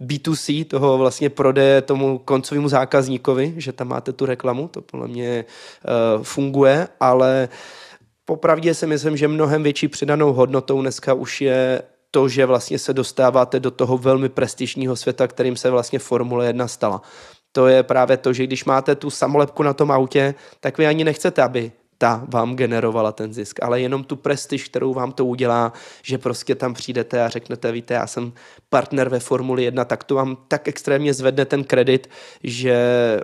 Speaker 2: B2C, toho vlastně prodeje tomu koncovému zákazníkovi, že tam máte tu reklamu, to podle mě uh, funguje, ale popravdě si myslím, že mnohem větší přidanou hodnotou dneska už je to, že vlastně se dostáváte do toho velmi prestižního světa, kterým se vlastně Formule 1 stala. To je právě to, že když máte tu samolepku na tom autě, tak vy ani nechcete, aby ta vám generovala ten zisk, ale jenom tu prestiž, kterou vám to udělá, že prostě tam přijdete a řeknete, víte, já jsem partner ve Formuli 1, tak to vám tak extrémně zvedne ten kredit, že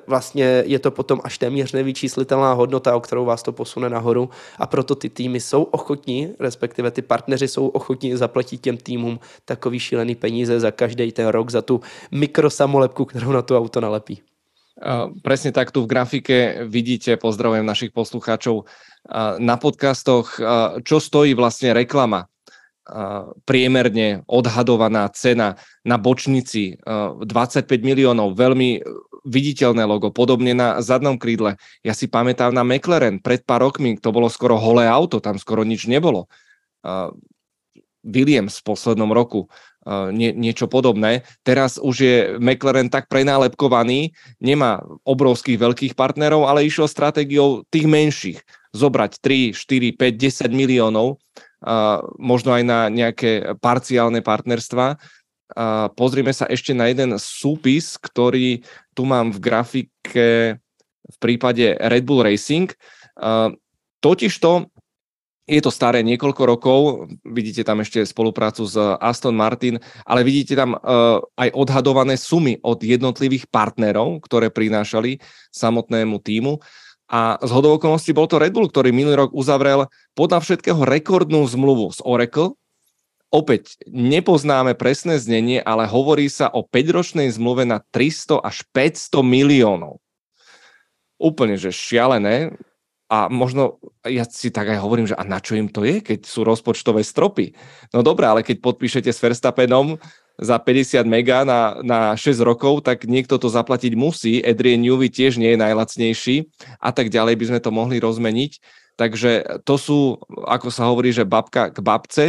Speaker 2: vlastně je to potom až téměř nevyčíslitelná hodnota, o kterou vás to posune nahoru a proto ty týmy jsou ochotní, respektive ty partneři jsou ochotní zaplatit těm týmům takový šílený peníze za každý ten rok, za tu mikrosamolepku, kterou na to auto nalepí.
Speaker 1: Presne tak tu v grafike vidíte, pozdravujem našich poslucháčov, na podcastoch, čo stojí vlastne reklama. Priemerne odhadovaná cena na bočnici 25 miliónov, veľmi viditeľné logo, podobne na zadnom krídle. Ja si pamätám na McLaren, pred pár rokmi to bolo skoro holé auto, tam skoro nič nebolo. Williams v poslednom roku nie, niečo podobné. Teraz už je McLaren tak prenálepkovaný, nemá obrovských veľkých partnerov, ale išiel stratégiou tých menších. Zobrať 3, 4, 5, 10 miliónov, možno aj na nejaké parciálne partnerstva. A pozrieme sa ešte na jeden súpis, ktorý tu mám v grafike v prípade Red Bull Racing. Totižto je to staré niekoľko rokov, vidíte tam ešte spoluprácu s Aston Martin, ale vidíte tam uh, aj odhadované sumy od jednotlivých partnerov, ktoré prinášali samotnému týmu. A z hodou okolností bol to Red Bull, ktorý minulý rok uzavrel podľa všetkého rekordnú zmluvu s Oracle. Opäť nepoznáme presné znenie, ale hovorí sa o 5-ročnej zmluve na 300 až 500 miliónov. Úplne, že šialené a možno ja si tak aj hovorím, že a na čo im to je, keď sú rozpočtové stropy? No dobré, ale keď podpíšete s Verstappenom za 50 mega na, na 6 rokov, tak niekto to zaplatiť musí. Adrian Newey tiež nie je najlacnejší a tak ďalej by sme to mohli rozmeniť. Takže to sú, ako sa hovorí, že babka k babce.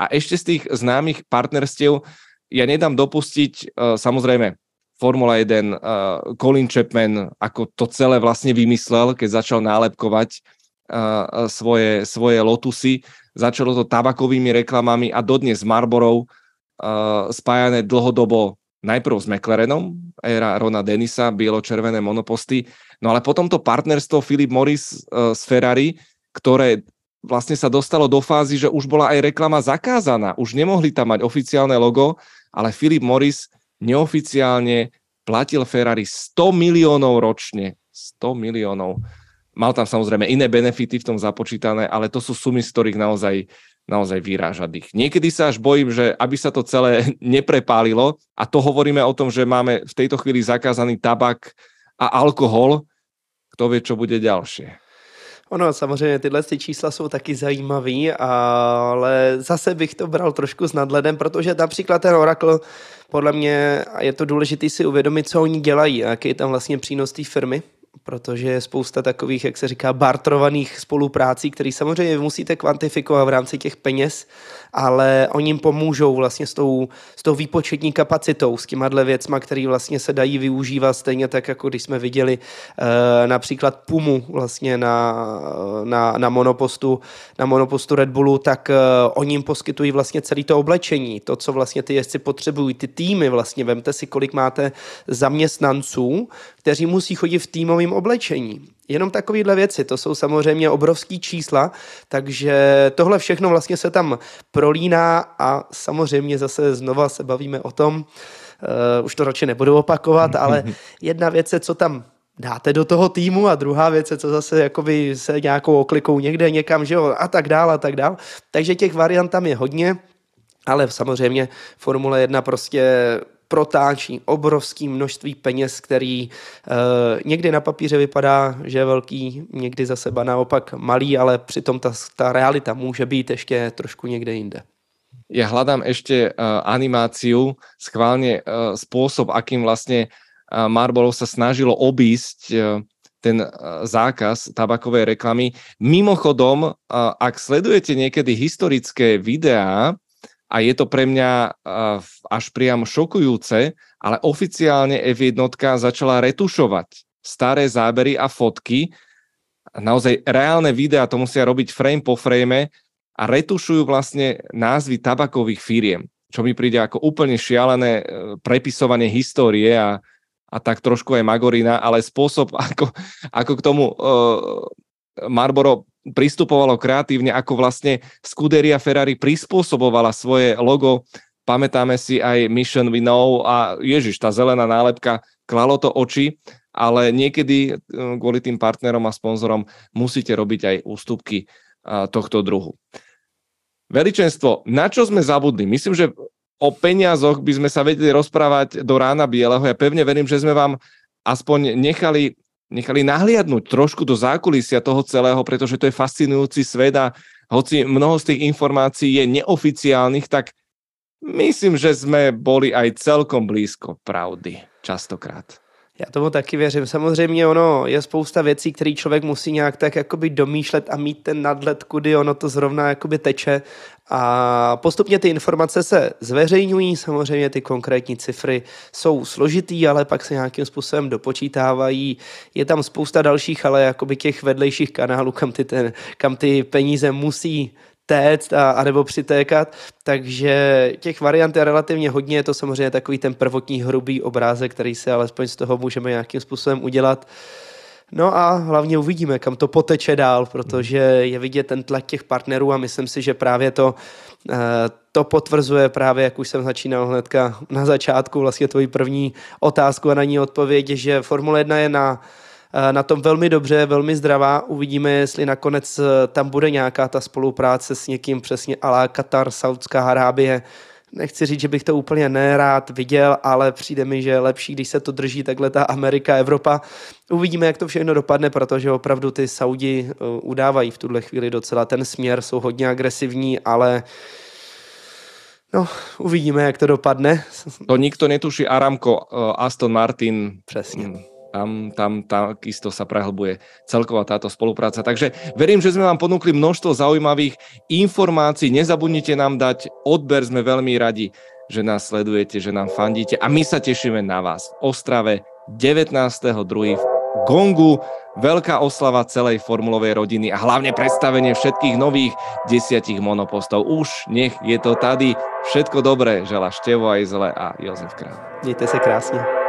Speaker 1: A ešte z tých známych partnerstiev ja nedám dopustiť, e, samozrejme, Formula 1, uh, Colin Chapman, ako to celé vlastne vymyslel, keď začal nálepkovať uh, svoje, svoje Lotusy. Začalo to tabakovými reklamami a dodnes Marborou uh, spájané dlhodobo najprv s McLarenom, éra Rona Denisa, bielo-červené monoposty, no ale potom to partnerstvo Philip Morris uh, s Ferrari, ktoré vlastne sa dostalo do fázy, že už bola aj reklama zakázaná. Už nemohli tam mať oficiálne logo, ale Philip Morris neoficiálne platil Ferrari 100 miliónov ročne. 100 miliónov. Mal tam samozrejme iné benefity v tom započítané, ale to sú sumy, z ktorých naozaj, naozaj vyráža dých. Niekedy sa až bojím, že aby sa to celé neprepálilo, a to hovoríme o tom, že máme v tejto chvíli zakázaný tabak a alkohol, kto vie, čo bude ďalšie.
Speaker 2: Ono, samozřejmě tyhle ty čísla jsou taky zajímavý, ale zase bych to bral trošku s nadhledem, protože například ten Oracle, podle mě je to důležité si uvědomit, co oni dělají jaký je tam vlastně přínos té firmy protože je spousta takových, jak se říká, bartrovaných spoluprácí, které samozřejmě musíte kvantifikovat v rámci těch peněz, ale oni jim pomůžou vlastně s tou, s tou výpočetní kapacitou, s těma věcma, které vlastně se dají využívat stejně tak, jako když jsme viděli e, například Pumu vlastně na, na, na, monopostu, na monopostu Red Bullu, tak e, oni jim poskytují vlastně celé to oblečení, to, co vlastně ty jezdci potřebují, ty týmy vlastně, vemte si, kolik máte zaměstnanců, kteří musí chodit v týmovém oblečení. Jenom takovéhle věci, to jsou samozřejmě obrovský čísla, takže tohle všechno vlastně se tam prolíná a samozřejmě zase znova se bavíme o tom, uh, už to radši nebudu opakovat, ale jedna věc je, co tam dáte do toho týmu a druhá věc je, co zase jakoby se nějakou oklikou někde někam, že jo, a tak dál a tak dál. Takže těch variant tam je hodně, ale samozřejmě Formule 1 prostě protáčí obrovské množství peněz, který uh, někdy na papíře vypadá, že je velký, někdy za seba naopak malý, ale přitom ta, ta realita může být ještě trošku někde jinde.
Speaker 1: Ja hľadám ešte uh, animáciu, schválne uh, spôsob, akým vlastne uh, Marlboro sa snažilo obísť uh, ten zákaz tabakovej reklamy. Mimochodom, ak sledujete niekedy historické videá, a je to pre mňa až priam šokujúce, ale oficiálne F1 začala retušovať staré zábery a fotky, naozaj reálne videá to musia robiť frame po frame a retušujú vlastne názvy tabakových firiem, čo mi príde ako úplne šialené e, prepisovanie histórie a, a tak trošku aj Magorina, ale spôsob, ako, ako k tomu uh, Marlboro pristupovalo kreatívne, ako vlastne Scuderia Ferrari prispôsobovala svoje logo. Pamätáme si aj Mission We Know a ježiš, tá zelená nálepka, klalo to oči, ale niekedy eh, kvôli tým partnerom a sponzorom musíte robiť aj ústupky eh, tohto druhu. Veličenstvo, na čo sme zabudli? Myslím, že o peniazoch by sme sa vedeli rozprávať do rána bieleho. Ja pevne verím, že sme vám aspoň nechali nechali nahliadnúť trošku do zákulisia toho celého, pretože to je fascinujúci svet a hoci mnoho z tých informácií je neoficiálnych, tak myslím, že sme boli aj celkom blízko pravdy častokrát.
Speaker 2: Já tomu taky věřím. Samozřejmě ono je spousta věcí, které člověk musí nějak tak jakoby domýšlet a mít ten nadhled, kudy ono to zrovna jakoby teče. A postupně ty informace se zveřejňují, samozřejmě ty konkrétní cifry jsou složitý, ale pak se nějakým způsobem dopočítávají. Je tam spousta dalších, ale jakoby těch vedlejších kanálů, kam ty, ten, kam ty peníze musí téct a, a nebo přitékat, takže těch variant je relativně hodně, je to samozřejmě takový ten prvotní hrubý obrázek, který se alespoň z toho můžeme nějakým způsobem udělat. No a hlavně uvidíme, kam to poteče dál, protože je vidět ten tlak těch partnerů a myslím si, že právě to, eh, to potvrzuje právě, jak už jsem začínal hnedka na začátku, vlastně tvoji první otázku a na ní odpověď, že Formule 1 je na na tom velmi dobře, velmi zdravá. Uvidíme, jestli nakonec eh, tam bude nějaká ta spolupráce s někým přesně alá Katar, Saudská Arábie. Nechci říct, že bych to úplně nerád viděl, ale přijde mi, že je lepší, když se to drží takhle ta Amerika, Evropa. Uvidíme, jak to všechno dopadne, protože opravdu ty Saudi eh, udávají v tuhle chvíli docela ten směr, jsou hodně agresivní, ale No, uvidíme, jak to dopadne.
Speaker 1: To nikto netuší Aramco, Aston Martin.
Speaker 2: Přesně.
Speaker 1: Tam, tam takisto sa prehlbuje celková táto spolupráca. Takže verím, že sme vám ponúkli množstvo zaujímavých informácií. Nezabudnite nám dať odber, sme veľmi radi, že nás sledujete, že nám fandíte a my sa tešíme na vás v Ostrave 19.2. v Gongu. Veľká oslava celej formulovej rodiny a hlavne predstavenie všetkých nových desiatich monopostov. Už nech je to tady. Všetko dobré žela Števo aj zle a Jozef Král.
Speaker 2: Mějte se krásně.